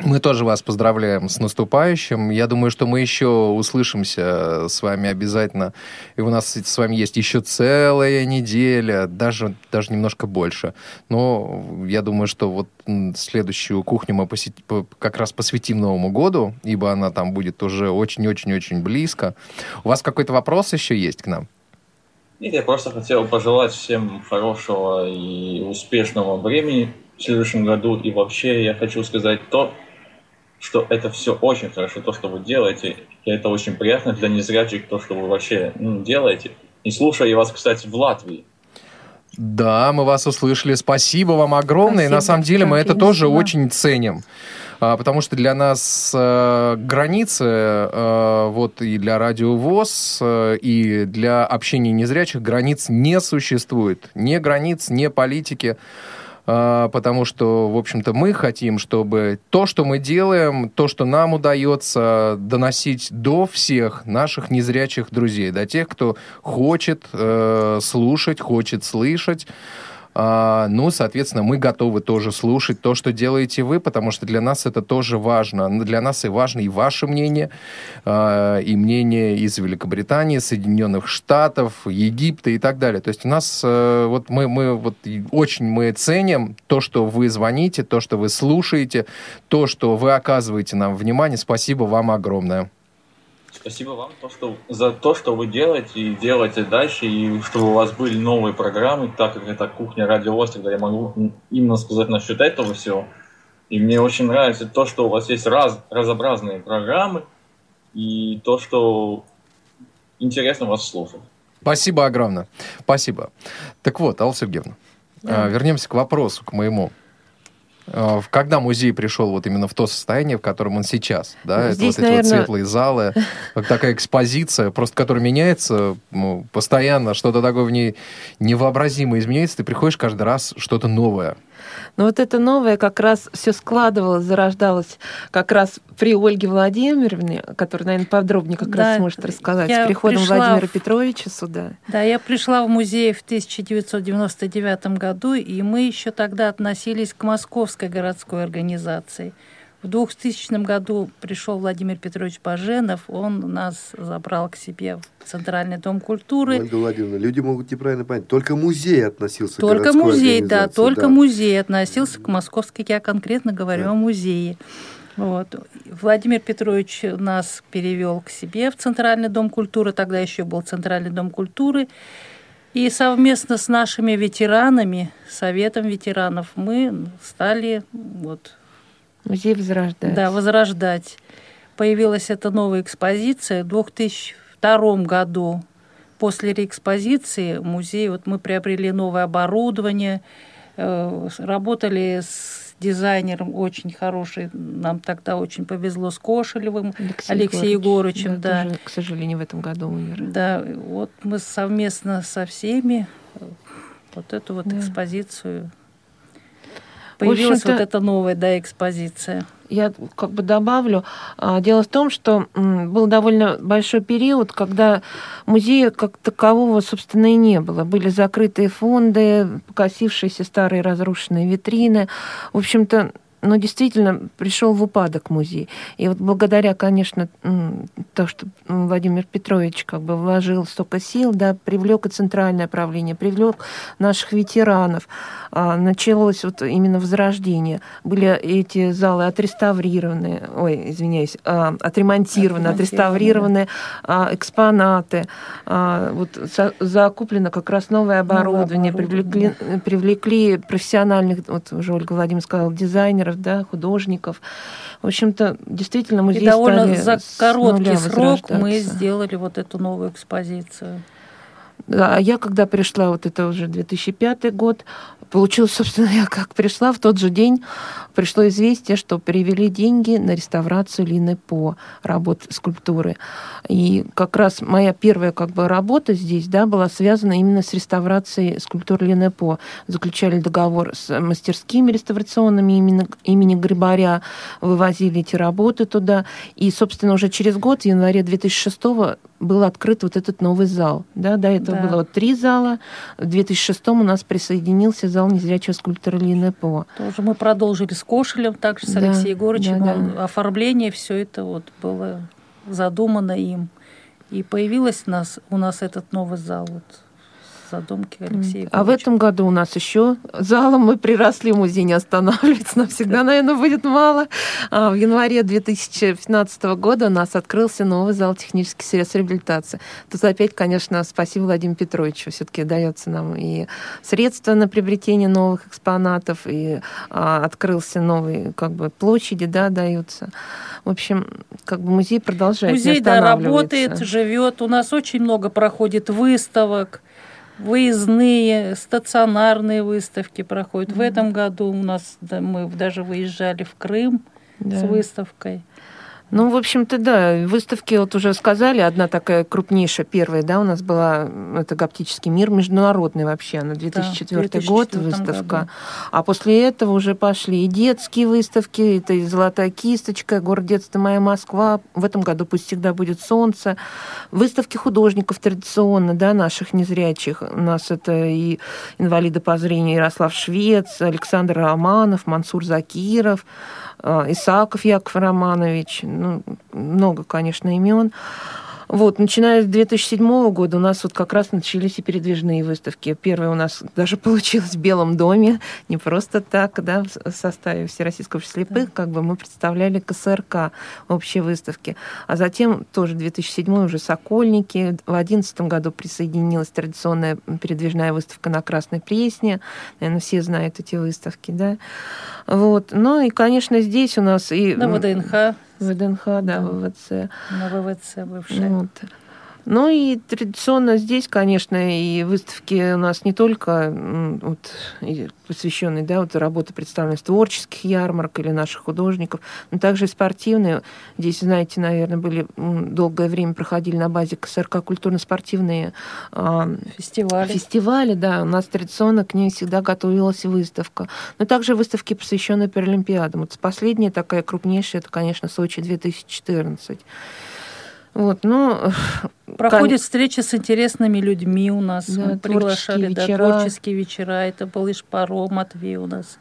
Мы тоже вас поздравляем с наступающим. Я думаю, что мы еще услышимся с вами обязательно. И у нас с вами есть еще целая неделя, даже, даже немножко больше. Но я думаю, что вот следующую кухню мы посет... как раз посвятим Новому году, ибо она там будет уже очень-очень-очень близко. У вас какой-то вопрос еще есть к нам? Нет, я просто хотел пожелать всем хорошего и успешного времени в следующем году. И вообще я хочу сказать то, что это все очень хорошо, то, что вы делаете. И это очень приятно для незрячих, то, что вы вообще ну, делаете. И слушаю я вас, кстати, в Латвии. Да, мы вас услышали. Спасибо вам огромное. Спасибо. И на самом деле мы это тоже очень ценим. А, потому что для нас э, границы, э, вот и для радиовоз, э, и для общения незрячих границ не существует. Ни границ, ни политики. А, потому что, в общем-то, мы хотим, чтобы то, что мы делаем, то, что нам удается доносить до всех наших незрячих друзей, до тех, кто хочет э, слушать, хочет слышать, ну, соответственно, мы готовы тоже слушать то, что делаете вы, потому что для нас это тоже важно. Для нас и важно и ваше мнение, а, и мнение из Великобритании, Соединенных Штатов, Египта и так далее. То есть у нас э, вот мы, мы вот очень мы ценим то, что вы звоните, то, что вы слушаете, то, что вы оказываете нам внимание. Спасибо вам огромное. Спасибо вам то, что, за то, что вы делаете и делаете дальше, и чтобы у вас были новые программы, так как это кухня радио тогда я могу именно сказать насчет этого всего. И мне очень нравится то, что у вас есть раз, разнообразные программы, и то, что интересно вас слушать. Спасибо огромное. Спасибо. Так вот, Алла Сергеевна, да. вернемся к вопросу, к моему. А, когда музей пришел вот именно в то состояние, в котором он сейчас, да, Здесь, это вот наверное... эти вот светлые залы, такая экспозиция, просто которая меняется ну, постоянно, что-то такое в ней невообразимо изменяется, ты приходишь каждый раз что-то новое. Но вот это новое как раз все складывалось, зарождалось как раз при Ольге Владимировне, которая, наверное, подробнее как да, раз сможет рассказать, с приходом Владимира в... Петровича сюда. Да, я пришла в музей в 1999 году, и мы еще тогда относились к Московской городской организации. В 2000 году пришел Владимир Петрович Баженов, он нас забрал к себе в Центральный дом культуры. Ольга Владимировна, люди могут неправильно понять, только музей относился только к Только музей, да, только да. музей относился к московской, я конкретно говорю да. о музее. Вот. Владимир Петрович нас перевел к себе в Центральный дом культуры, тогда еще был Центральный дом культуры. И совместно с нашими ветеранами, Советом ветеранов, мы стали вот, Музей возрождать. Да, возрождать. Появилась эта новая экспозиция в 2002 году. после реэкспозиции музей, вот мы приобрели новое оборудование, э, работали с дизайнером очень хороший, нам тогда очень повезло с Кошелевым, Алексей, Алексей Егорычем. Да, да. Тоже, к сожалению, в этом году умер. Да, вот мы совместно со всеми вот эту вот да. экспозицию появилась вот эта новая да, экспозиция. Я как бы добавлю. А, дело в том, что был довольно большой период, когда музея как такового, собственно, и не было. Были закрытые фонды, покосившиеся старые разрушенные витрины. В общем-то, но действительно пришел в упадок музей. И вот благодаря, конечно, то, что Владимир Петрович как бы вложил столько сил, да, привлек и центральное правление, привлек наших ветеранов, а, началось вот именно возрождение. Были эти залы отреставрированы, ой, извиняюсь, а, отремонтированы, отреставрированы да. экспонаты, а, вот закуплено как раз новое оборудование, новое оборудование. Привлекли, привлекли профессиональных, вот уже Ольга Владимировна сказала, дизайнеров, дизайнеров, да, художников. В общем-то, действительно, музей И довольно за короткий срок мы сделали вот эту новую экспозицию. А я, когда пришла, вот это уже 2005 год, получилось, собственно, я как пришла, в тот же день пришло известие, что перевели деньги на реставрацию Лины По, работ скульптуры. И как раз моя первая как бы работа здесь, да, была связана именно с реставрацией скульптуры Лины По. Заключали договор с мастерскими реставрационными имени, имени Грибаря, вывозили эти работы туда. И, собственно, уже через год, в январе 2006 был открыт вот этот новый зал. Да, до этого да. было вот три зала. В 2006 у нас присоединился зал незрячего скульптора Лины По. Тоже мы продолжили с Кошелем, также с да, Алексеем Егоровичем. Да, да. Оформление, все это вот было задумано им. И появилась у нас, у нас этот новый зал. Вот задумки Алексея А в этом году у нас еще залом мы приросли, музей не останавливается навсегда, наверное, будет мало. А в январе 2015 года у нас открылся новый зал технических средств реабилитации. Тут опять, конечно, спасибо Владимиру Петровичу. Все-таки дается нам и средства на приобретение новых экспонатов, и а, открылся новый, как бы, площади, да, даются. В общем, как бы музей продолжает. Музей, да, работает, живет. У нас очень много проходит выставок выездные, стационарные выставки проходят. Mm-hmm. В этом году у нас да, мы даже выезжали в Крым да. с выставкой. Ну, в общем-то, да, выставки вот уже сказали, одна такая крупнейшая, первая, да, у нас была, это «Гаптический мир», международный вообще, она 2004, да, 2004 год выставка. Году. А после этого уже пошли и детские выставки, это и «Золотая кисточка», «Город детства моя Москва», в этом году пусть всегда будет солнце, выставки художников традиционно, да, наших незрячих, у нас это и инвалиды по зрению Ярослав Швец, Александр Романов, Мансур Закиров, Исааков Яков Романович, ну, много, конечно, имен. Вот, начиная с 2007 года у нас вот как раз начались и передвижные выставки. Первая у нас даже получилась в Белом доме, не просто так, да, в составе Всероссийского слепых, как бы мы представляли КСРК общей выставки. А затем тоже 2007 уже Сокольники, в 2011 году присоединилась традиционная передвижная выставка на Красной Пресне, наверное, все знают эти выставки, да. Вот. Ну и, конечно, здесь у нас и... На ВДНХ. ВДНХ, да, да. ВВЦ. На ВВЦ бывшая. Вот. Ну и традиционно здесь, конечно, и выставки у нас не только вот, посвященные да, вот, работе представленных творческих ярмарок или наших художников, но также и спортивные. Здесь, знаете, наверное, были долгое время проходили на базе КСРК культурно-спортивные э, фестивали. фестивали. Да, у нас традиционно к ней всегда готовилась выставка. Но также выставки, посвященные Паралимпиадам. Вот последняя такая крупнейшая, это, конечно, Сочи 2014. Вот, ну, Проходят кон... встречи с интересными людьми у нас. Да, Мы приглашали вечера. да, творческие вечера. Это был Ишпаро, Матвей у нас.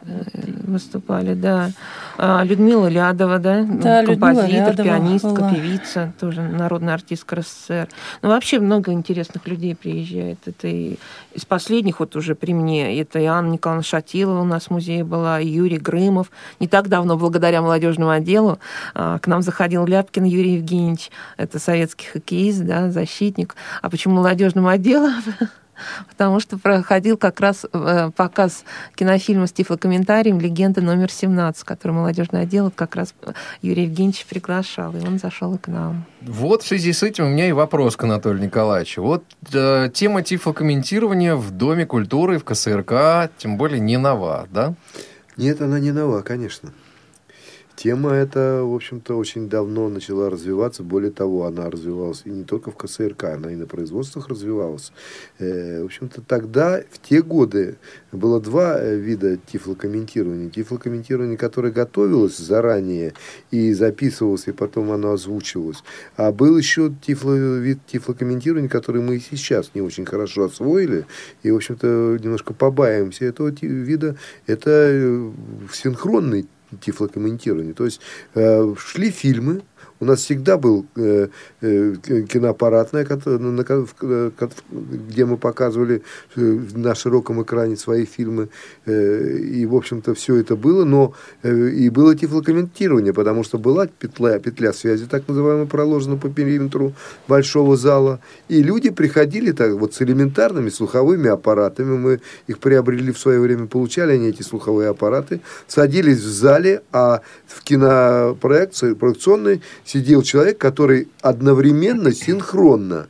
Вот. Выступали, да. А, Людмила Лядова, да, да композитор, Лядова пианистка, была. певица, тоже народная артистка РСФСР. Ну, вообще много интересных людей приезжает. Это и из последних вот уже при мне, это и Анна Николаевна Шатилова у нас в музее была, и Юрий Грымов. Не так давно, благодаря молодежному отделу, а, к нам заходил Ляпкин Юрий Евгеньевич, это советский хоккеист, да, защитник. А почему молодежному отделу? потому что проходил как раз э, показ кинофильма с тифлокомментарием «Легенда номер 17», который молодежный отдел как раз Юрий Евгеньевич приглашал, и он зашел и к нам. Вот в связи с этим у меня и вопрос к Анатолию Николаевичу. Вот э, тема тифлокомментирования в Доме культуры, в КСРК, тем более не нова, да? Нет, она не нова, конечно. Тема эта, в общем-то, очень давно начала развиваться. Более того, она развивалась и не только в КСРК, она и на производствах развивалась. Э, в общем-то, тогда, в те годы, было два э, вида тифлокомментирования. Тифлокомментирование, которое готовилось заранее и записывалось, и потом оно озвучивалось. А был еще тифло, вид тифлокомментирования, который мы и сейчас не очень хорошо освоили. И, в общем-то, немножко побаиваемся этого вида. Это э, синхронный тифлокомментирование. То есть э, шли фильмы, у нас всегда был э, э, киноаппаратная, э, где мы показывали э, на широком экране свои фильмы. И, в общем-то, все это было. Но и было тифлокомментирование, потому что была петля, петля связи, так называемая, проложена по периметру большого зала. И люди приходили так вот с элементарными слуховыми аппаратами. Мы их приобрели в свое время, получали они эти слуховые аппараты, садились в зале, а в кинопроекции, проекционной сидел человек, который одновременно, синхронно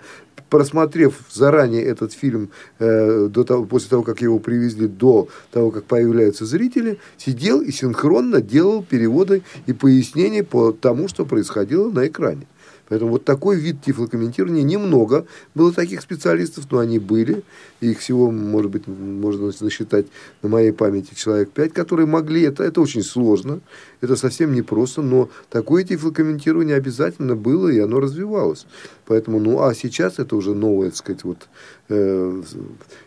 просмотрев заранее этот фильм э, до того, после того, как его привезли, до того, как появляются зрители, сидел и синхронно делал переводы и пояснения по тому, что происходило на экране. Поэтому вот такой вид тифлокомментирования немного. Было таких специалистов, но они были. Их всего, может быть, можно насчитать на моей памяти человек пять, которые могли. Это, это очень сложно. Это совсем непросто. Но такое тифлокомментирование обязательно было, и оно развивалось. Поэтому, ну, а сейчас это уже новое, так сказать, вот э,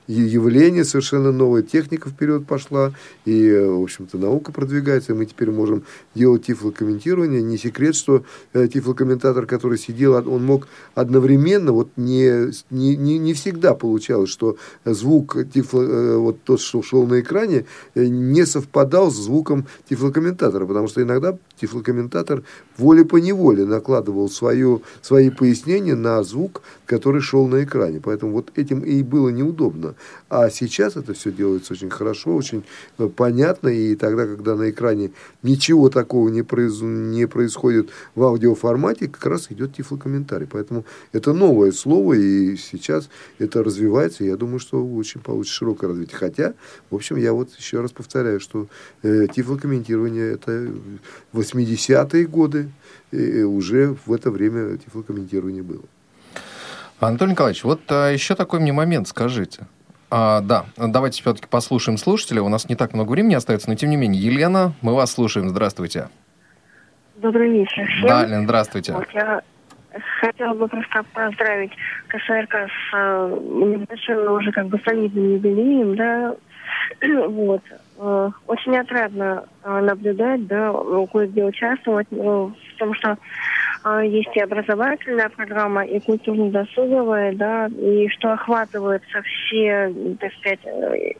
явление, совершенно новая техника вперед пошла, и, э, в общем-то, наука продвигается, и мы теперь можем делать тифлокомментирование. Не секрет, что э, тифлокомментатор, который сидел, он мог одновременно, вот не, не, не, не всегда получалось, что звук тифло, э, вот тот, что шел на экране, э, не совпадал с звуком тифлокомментатора, потому что иногда тифлокомментатор волей-по-неволе накладывал свое, свои пояснения на звук, который шел на экране. Поэтому вот этим и было неудобно. А сейчас это все делается очень хорошо, очень э, понятно. И тогда, когда на экране ничего такого не, произ... не происходит в аудиоформате, как раз идет тифлокомментарий. Поэтому это новое слово, и сейчас это развивается. Я думаю, что очень получится широкое развитие. Хотя, в общем, я вот еще раз повторяю, что э, тифлокомментирование это 80-е годы, уже в это время тифлокомментирование было. Анатолий Николаевич, вот а, еще такой мне момент скажите. А, да, давайте все-таки послушаем слушателя. У нас не так много времени остается, но тем не менее. Елена, мы вас слушаем. Здравствуйте. Добрый вечер всем. Да, Лен, здравствуйте. Вот я хотела бы просто поздравить КСРК с э, небольшим, но уже как бы солидным юбилеем, да. вот. Э, очень отрадно э, наблюдать, да, кое-где участвовать э, в том, что есть и образовательная программа, и культурно-досуговая, да, и что охватываются все, так сказать,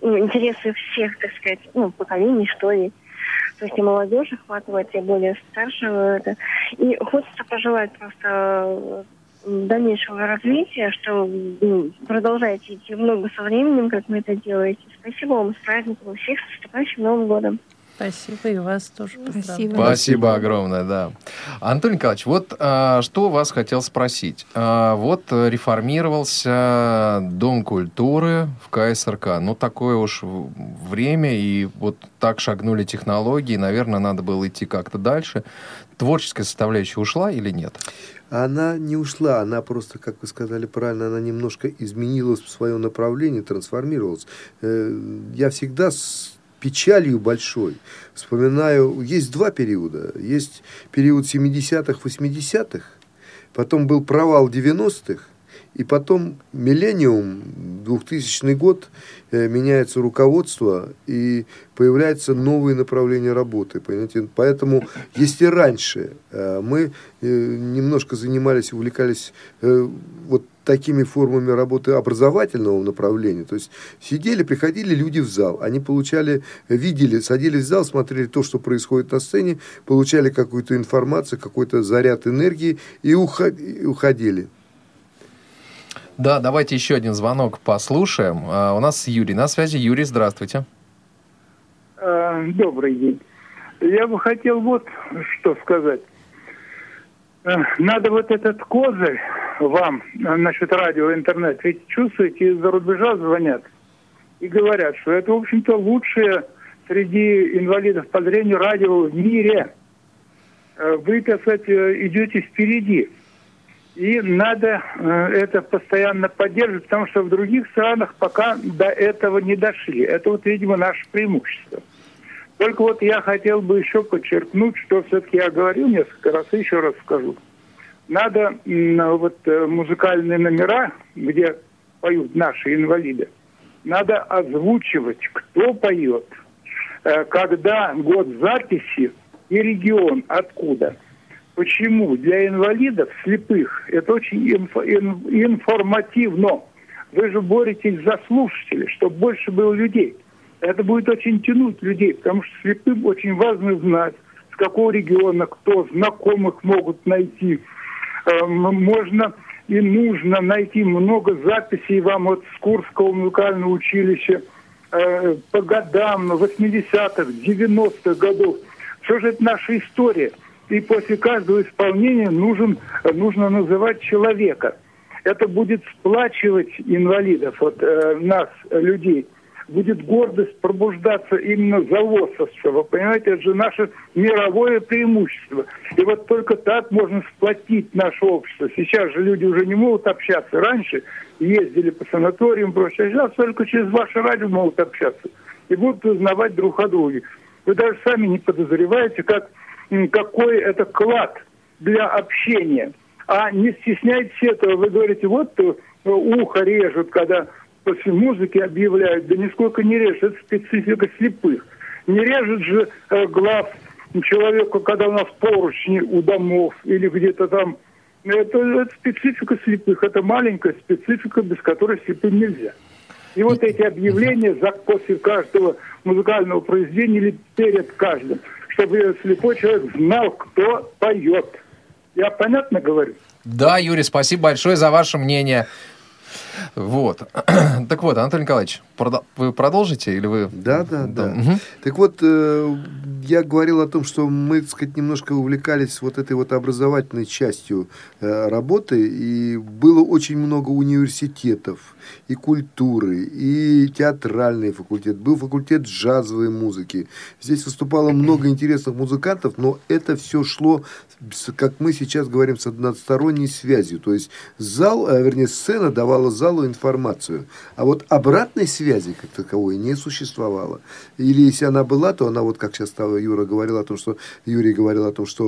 ну, интересы всех, так сказать, ну, поколений, что ли. То есть и молодежь охватывает, и более старшего. Это. И хочется пожелать просто дальнейшего развития, что ну, продолжайте идти много со временем, как вы это делаете. Спасибо вам, с праздником всех, с наступающим Новым годом. Спасибо, и вас тоже Спасибо. Спасибо огромное, да. Антон Николаевич, вот а, что вас хотел спросить. А, вот реформировался Дом культуры в КСРК. Ну, такое уж время, и вот так шагнули технологии, наверное, надо было идти как-то дальше. Творческая составляющая ушла или нет? Она не ушла, она просто, как вы сказали правильно, она немножко изменилась в своем направлении, трансформировалась. Э, я всегда с печалью большой. Вспоминаю, есть два периода. Есть период 70-х, 80-х, потом был провал 90-х, и потом миллениум, 2000 год, э, меняется руководство, и появляются новые направления работы. Понимаете? Поэтому, если раньше э, мы э, немножко занимались, увлекались вот такими формами работы образовательного направления. То есть сидели, приходили люди в зал, они получали, видели, садились в зал, смотрели то, что происходит на сцене, получали какую-то информацию, какой-то заряд энергии и уходили. Да, давайте еще один звонок послушаем. А, у нас Юрий на связи. Юрий, здравствуйте. А, добрый день. Я бы хотел вот что сказать. Э, надо вот этот козырь вам насчет радио, интернет. Ведь чувствуете, из-за рубежа звонят и говорят, что это, в общем-то, лучшее среди инвалидов по зрению радио в мире. Э, вы, так сказать, э, идете впереди. И надо это постоянно поддерживать, потому что в других странах пока до этого не дошли. Это вот, видимо, наше преимущество. Только вот я хотел бы еще подчеркнуть, что все-таки я говорил несколько раз, и еще раз скажу. Надо вот э, музыкальные номера, где поют наши инвалиды, надо озвучивать, кто поет, э, когда год записи и регион откуда. Почему? Для инвалидов, слепых, это очень инфо- информативно. Вы же боретесь за слушателей, чтобы больше было людей – это будет очень тянуть людей, потому что слепым очень важно знать, с какого региона, кто знакомых могут найти. Эм, можно и нужно найти много записей вам от с Курского музыкального училища э, по годам 80-х, 90-х годов. Все же это наша история. И после каждого исполнения нужен, нужно называть человека. Это будет сплачивать инвалидов, вот, э, нас, людей – будет гордость пробуждаться именно за лосовство. Вы понимаете, это же наше мировое преимущество. И вот только так можно сплотить наше общество. Сейчас же люди уже не могут общаться. Раньше ездили по санаториям, прочее. Сейчас только через ваше радио могут общаться. И будут узнавать друг о друге. Вы даже сами не подозреваете, как, какой это клад для общения. А не стесняйтесь этого. Вы говорите, вот э, ухо режут, когда после музыки объявляют, да нисколько не режет, это специфика слепых. Не режет же э, глаз человеку, когда у нас поручни у домов или где-то там. Это, это специфика слепых, это маленькая специфика, без которой слепым нельзя. И вот эти объявления за, после каждого музыкального произведения или перед каждым, чтобы слепой человек знал, кто поет. Я понятно говорю? Да, Юрий, спасибо большое за ваше мнение. Вот. так вот, Анатолий Николаевич, вы продолжите или вы... Да, да, да. да. Угу. Так вот, э, я говорил о том, что мы, так сказать, немножко увлекались вот этой вот образовательной частью э, работы, и было очень много университетов, и культуры, и театральный факультет, был факультет джазовой музыки. Здесь выступало много интересных музыкантов, но это все шло, как мы сейчас говорим, с односторонней связью. То есть зал, э, вернее, сцена давала залу информацию, а вот обратной связи как таковой не существовало. Или если она была, то она вот, как сейчас Юра говорил о том, что Юрий говорил о том, что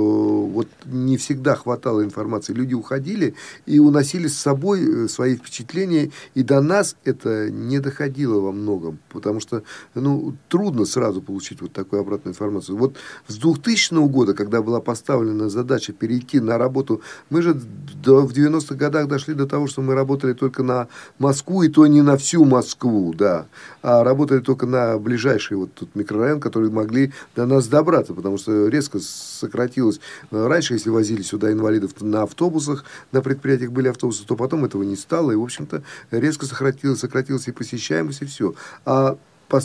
вот не всегда хватало информации. Люди уходили и уносили с собой э, свои впечатления, и до нас это не доходило во многом, потому что ну, трудно сразу получить вот такую обратную информацию. Вот с 2000 года, когда была поставлена задача перейти на работу, мы же в 90-х годах дошли до того, что мы работали только на Москву, и то не на всю Москву, да, а работали только на ближайший вот тут микрорайон, который могли до нас добраться, потому что резко сократилось. Раньше, если возили сюда инвалидов на автобусах, на предприятиях были автобусы, то потом этого не стало, и, в общем-то, резко сократилось, сократилась и посещаемость, и все. А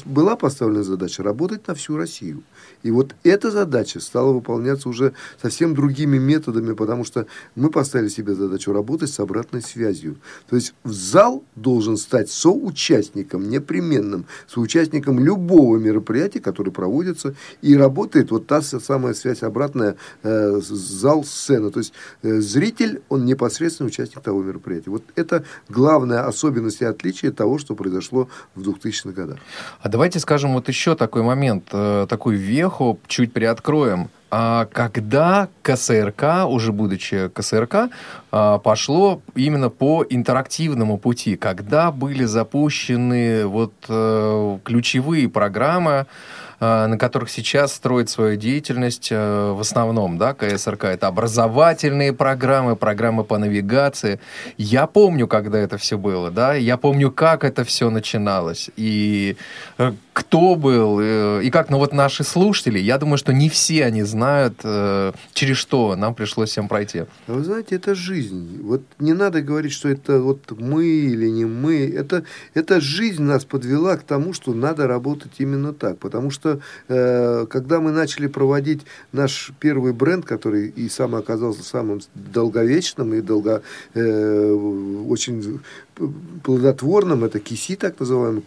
была поставлена задача работать на всю Россию. И вот эта задача стала выполняться уже совсем другими методами, потому что мы поставили себе задачу работать с обратной связью. То есть в зал должен стать соучастником, непременным, соучастником любого мероприятия, которое проводится, и работает вот та самая связь обратная, э, зал-сцена. То есть э, зритель, он непосредственно участник того мероприятия. Вот это главная особенность и отличие того, что произошло в 2000-х годах. А давайте скажем вот еще такой момент, э, такой веху чуть приоткроем. А когда КСРК, уже будучи КСРК, а, пошло именно по интерактивному пути, когда были запущены вот э, ключевые программы, на которых сейчас строит свою деятельность в основном, да, КСРК. Это образовательные программы, программы по навигации. Я помню, когда это все было, да, я помню, как это все начиналось. И кто был, и как, ну вот наши слушатели, я думаю, что не все они знают, через что нам пришлось всем пройти. А вы знаете, это жизнь. Вот не надо говорить, что это вот мы или не мы. Это, это жизнь нас подвела к тому, что надо работать именно так. Потому что, э, когда мы начали проводить наш первый бренд, который и сам оказался самым долговечным и долго, э, очень плодотворным, это КИСИ, так называемый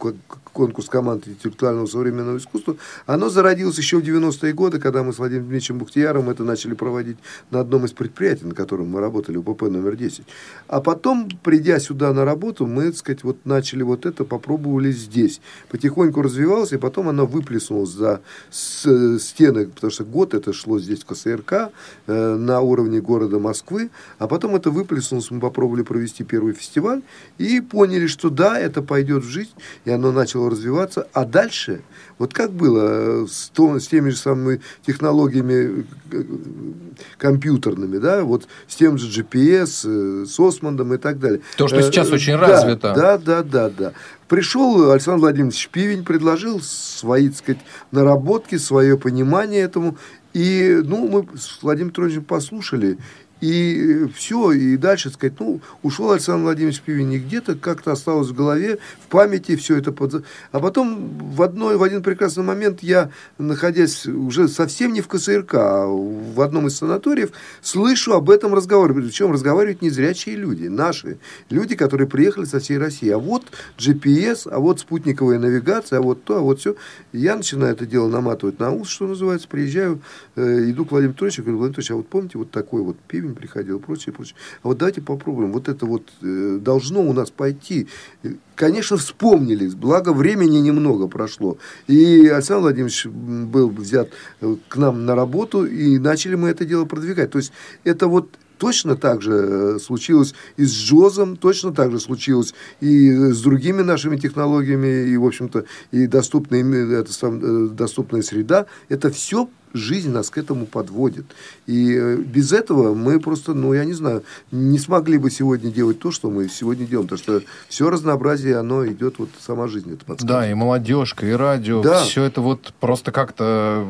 конкурс команд интеллектуального современного искусства, оно зародилось еще в 90-е годы, когда мы с Владимиром Дмитриевичем Бухтияром это начали проводить на одном из предприятий, на котором мы работали, УПП номер 10. А потом, придя сюда на работу, мы, так сказать, вот начали вот это, попробовали здесь. Потихоньку развивалось, и потом оно выплеснулось за стены, потому что год это шло здесь в КСРК, э, на уровне города Москвы, а потом это выплеснулось, мы попробовали провести первый фестиваль, и поняли, что да, это пойдет в жизнь, и оно начало развиваться. А дальше, вот как было с, то, с теми же самыми технологиями э, компьютерными, да, вот с тем же GPS, э, с Осмондом и так далее. То, что сейчас э, очень развито. Да, да, да, да. Пришел Александр Владимирович Пивень, предложил свои, так сказать, наработки, свое понимание этому. И, ну, мы с Владимиром Петровичем послушали, и все, и дальше сказать, ну, ушел Александр Владимирович Пивень, где-то как-то осталось в голове, в памяти все это. Под... А потом в, одной, в один прекрасный момент я, находясь уже совсем не в КСРК, а в одном из санаториев, слышу об этом разговор. Причем разговаривают незрячие люди, наши люди, которые приехали со всей России. А вот GPS, а вот спутниковая навигация, а вот то, а вот все. Я начинаю это дело наматывать на ус, что называется, приезжаю, э, иду к Владимиру Петровичу, говорю, Владимир Петрович, а вот помните вот такой вот пивень, Путин приходил прочее, прочее. А вот давайте попробуем. Вот это вот э, должно у нас пойти. Конечно, вспомнили, благо времени немного прошло. И Александр Владимирович был взят э, к нам на работу, и начали мы это дело продвигать. То есть это вот Точно так же э, случилось и с Джозом, точно так же случилось и с другими нашими технологиями, и, в общем-то, и доступная, это, э, доступная среда. Это все жизнь нас к этому подводит. И э, без этого мы просто, ну, я не знаю, не смогли бы сегодня делать то, что мы сегодня делаем. Потому что все разнообразие, оно идет, вот сама жизнь это подсказывает. Да, и молодежка, и радио, да. все это вот просто как-то,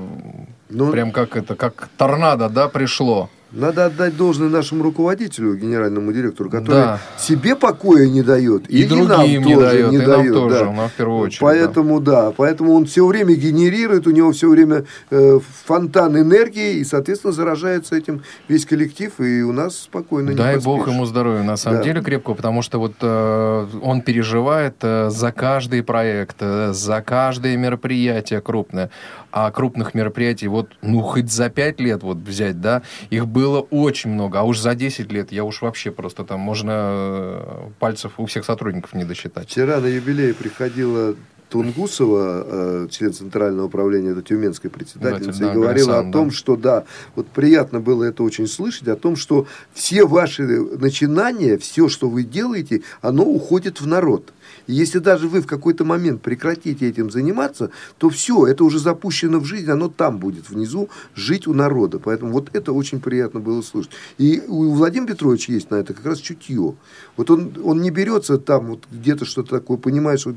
ну, прям как это, как торнадо, да, пришло. Надо отдать должное нашему руководителю, генеральному директору, который да. себе покоя не дает. И, и другим нам не тоже дает. Не и дает, нам тоже, да. но в первую очередь. Поэтому, да. да, поэтому он все время генерирует, у него все время э, фонтан энергии, и, соответственно, заражается этим весь коллектив, и у нас спокойно Дай не Бог ему здоровья, на самом да. деле, крепкого, потому что вот э, он переживает э, за каждый проект, э, за каждое мероприятие крупное. А крупных мероприятий, вот, ну, хоть за пять лет вот взять, да, их было очень много, а уж за 10 лет я уж вообще просто там можно э, пальцев у всех сотрудников не досчитать. Вчера на юбилей приходила Тунгусова, э, член Центрального управления, это Тюменской председательница, да, и говорила о том, да. что да, вот приятно было это очень слышать, о том, что все ваши начинания, все, что вы делаете, оно уходит в народ. Если даже вы в какой-то момент прекратите этим заниматься, то все, это уже запущено в жизнь, оно там будет внизу жить у народа. Поэтому вот это очень приятно было слышать. И у Владимира Петровича есть на это как раз чутье. Вот он, он не берется там вот где-то что-то такое, понимаешь, вот,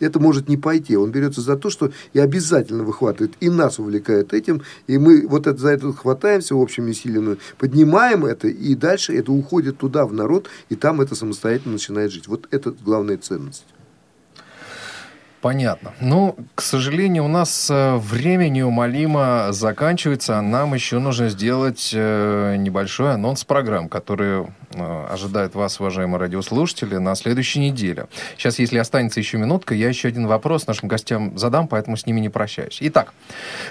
это может не пойти. Он берется за то, что и обязательно выхватывает, и нас увлекает этим, и мы вот это, за это хватаемся общими силами, поднимаем это, и дальше это уходит туда, в народ, и там это самостоятельно начинает жить. Вот это главная цель victims Понятно. Ну, к сожалению, у нас э, время неумолимо заканчивается, нам еще нужно сделать э, небольшой анонс программ, которые э, ожидают вас, уважаемые радиослушатели, на следующей неделе. Сейчас, если останется еще минутка, я еще один вопрос нашим гостям задам, поэтому с ними не прощаюсь. Итак,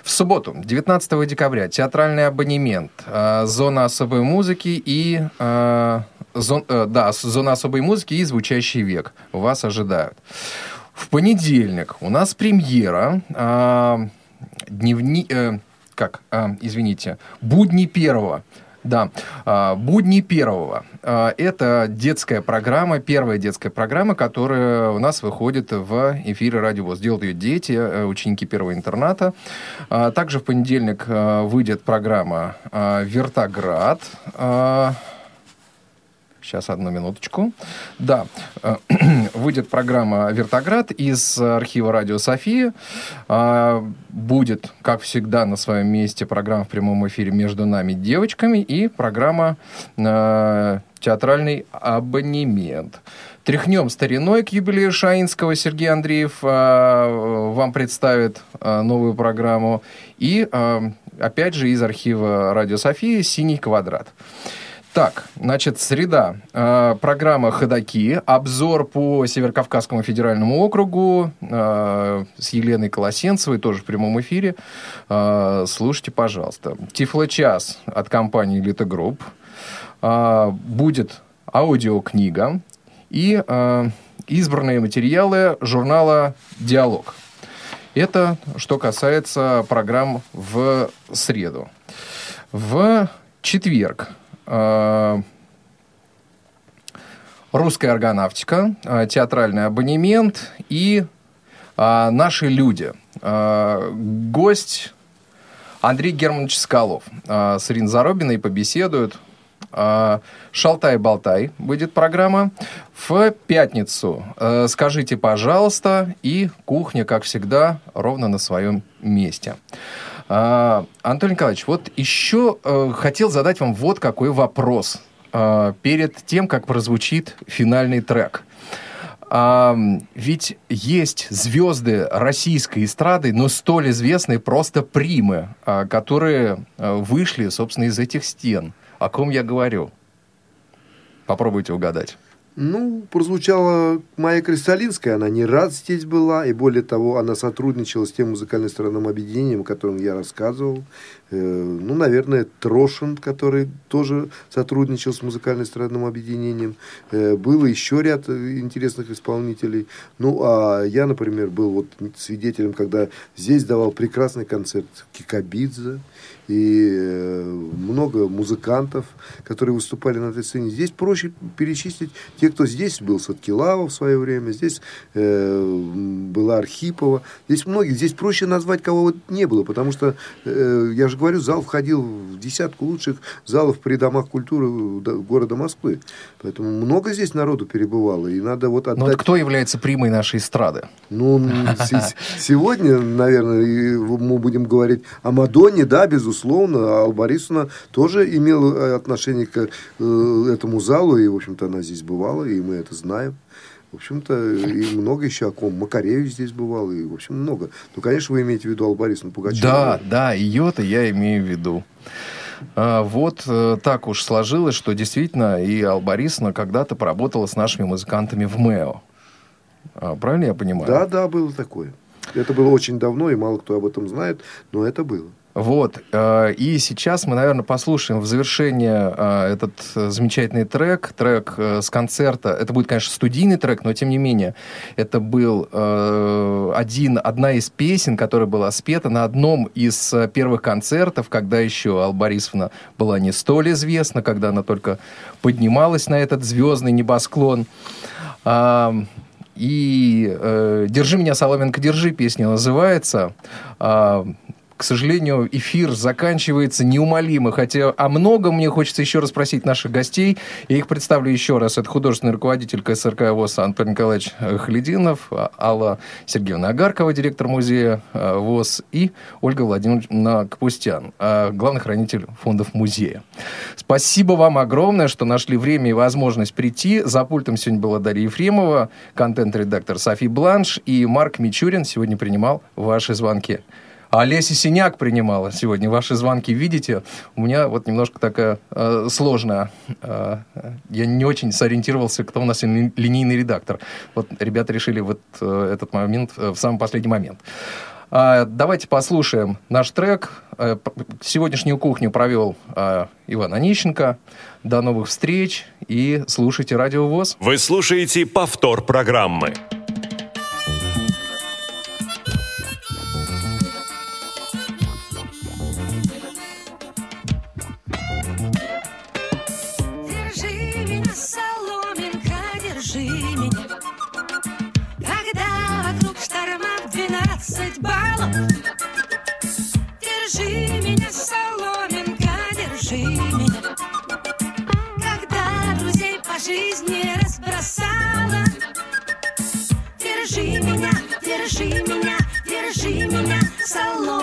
в субботу, 19 декабря, театральный абонемент, зона особой музыки и... Зон, да, зона особой музыки и звучащий век вас ожидают. В понедельник у нас премьера. Э, дневни... Э, как? Э, извините. Будни первого. Да. А, «Будни первого». Это детская программа, первая детская программа, которая у нас выходит в эфире «Радио ВОЗ». Делают ее дети, э, ученики первого интерната. Также в понедельник э, выйдет программа «Вертоград». Сейчас, одну минуточку. Да, э, выйдет программа «Вертоград» из архива «Радио София». А, будет, как всегда, на своем месте программа в прямом эфире «Между нами девочками» и программа э, «Театральный абонемент». Тряхнем стариной к юбилею Шаинского. Сергей Андреев э, вам представит новую программу. И, опять же, из архива «Радио София» «Синий квадрат». Так, значит, среда. Э, программа «Ходоки». Обзор по Северокавказскому федеральному округу э, с Еленой Колосенцевой, тоже в прямом эфире. Э, слушайте, пожалуйста. Тифло-час от компании «Элита Групп». Э, будет аудиокнига и э, избранные материалы журнала «Диалог». Это что касается программ в среду. В четверг русская органавтика, э, театральный абонемент и э, наши люди. Гость Андрей Германович Скалов с Ириной Заробиной побеседуют. «Шалтай-болтай» будет программа. В пятницу «Скажите, пожалуйста» и «Кухня», как всегда, ровно на своем месте. А, Антон Николаевич, вот еще э, хотел задать вам вот какой вопрос э, перед тем, как прозвучит финальный трек. А, ведь есть звезды российской эстрады, но столь известные просто примы, а, которые а, вышли, собственно, из этих стен. О ком я говорю? Попробуйте угадать. Ну, прозвучала Майя Кристалинская, она не раз здесь была, и более того, она сотрудничала с тем музыкально-странным объединением, о котором я рассказывал. Э, ну, наверное, Трошин, который тоже сотрудничал с музыкально-странным объединением. Э, было еще ряд интересных исполнителей. Ну, а я, например, был вот свидетелем, когда здесь давал прекрасный концерт Кикабидзе и э, много музыкантов, которые выступали на этой сцене. Здесь проще перечислить те, кто здесь был, Садкилава в свое время, здесь э, была Архипова, здесь многие, здесь проще назвать кого вот не было, потому что, э, я же говорю, зал входил в десятку лучших залов при домах культуры города Москвы. Поэтому много здесь народу перебывало, и надо вот отдать... Но вот кто является примой нашей эстрады? Ну, сегодня, наверное, мы будем говорить о Мадонне, да, безусловно. А Борисовна тоже имела э, отношение к э, этому залу, и, в общем-то, она здесь бывала, и мы это знаем. В общем-то, и много еще о ком. Макаревич здесь бывал, и, в общем, много. Ну, конечно, вы имеете в виду Аллу Борисовну Пугачеву. Да, да, ее-то я имею в виду. А, вот э, так уж сложилось, что действительно и Алла Борисовна когда-то поработала с нашими музыкантами в МЭО. А, правильно я понимаю? Да, да, было такое. Это было очень давно, и мало кто об этом знает, но это было. Вот. Э, и сейчас мы, наверное, послушаем в завершение э, этот замечательный трек, трек э, с концерта. Это будет, конечно, студийный трек, но тем не менее, это был один, одна из песен, которая была спета на одном из первых концертов, когда еще Алла Борисовна была не столь известна, когда она только поднималась на этот звездный небосклон. И «Держи меня, Соломенко, держи» песня называется к сожалению, эфир заканчивается неумолимо, хотя о многом мне хочется еще раз спросить наших гостей. Я их представлю еще раз. Это художественный руководитель КСРК ВОЗ Антон Николаевич Халидинов, Алла Сергеевна Агаркова, директор музея э, ВОЗ, и Ольга Владимировна Капустян, э, главный хранитель фондов музея. Спасибо вам огромное, что нашли время и возможность прийти. За пультом сегодня была Дарья Ефремова, контент-редактор Софи Бланш и Марк Мичурин сегодня принимал ваши звонки. А Олеся Синяк принимала сегодня ваши звонки. Видите, у меня вот немножко такая э, сложная. Э, я не очень сориентировался, кто у нас линейный редактор. Вот ребята решили вот э, этот момент э, в самый последний момент. А, давайте послушаем наш трек. Э, сегодняшнюю кухню провел а, Иван Онищенко. До новых встреч и слушайте Радио ВОЗ. Вы слушаете повтор программы. 20 баллов. Держи меня, соломинка, держи меня. Когда друзей по жизни разбросала, держи меня, держи меня, держи меня, соломинка.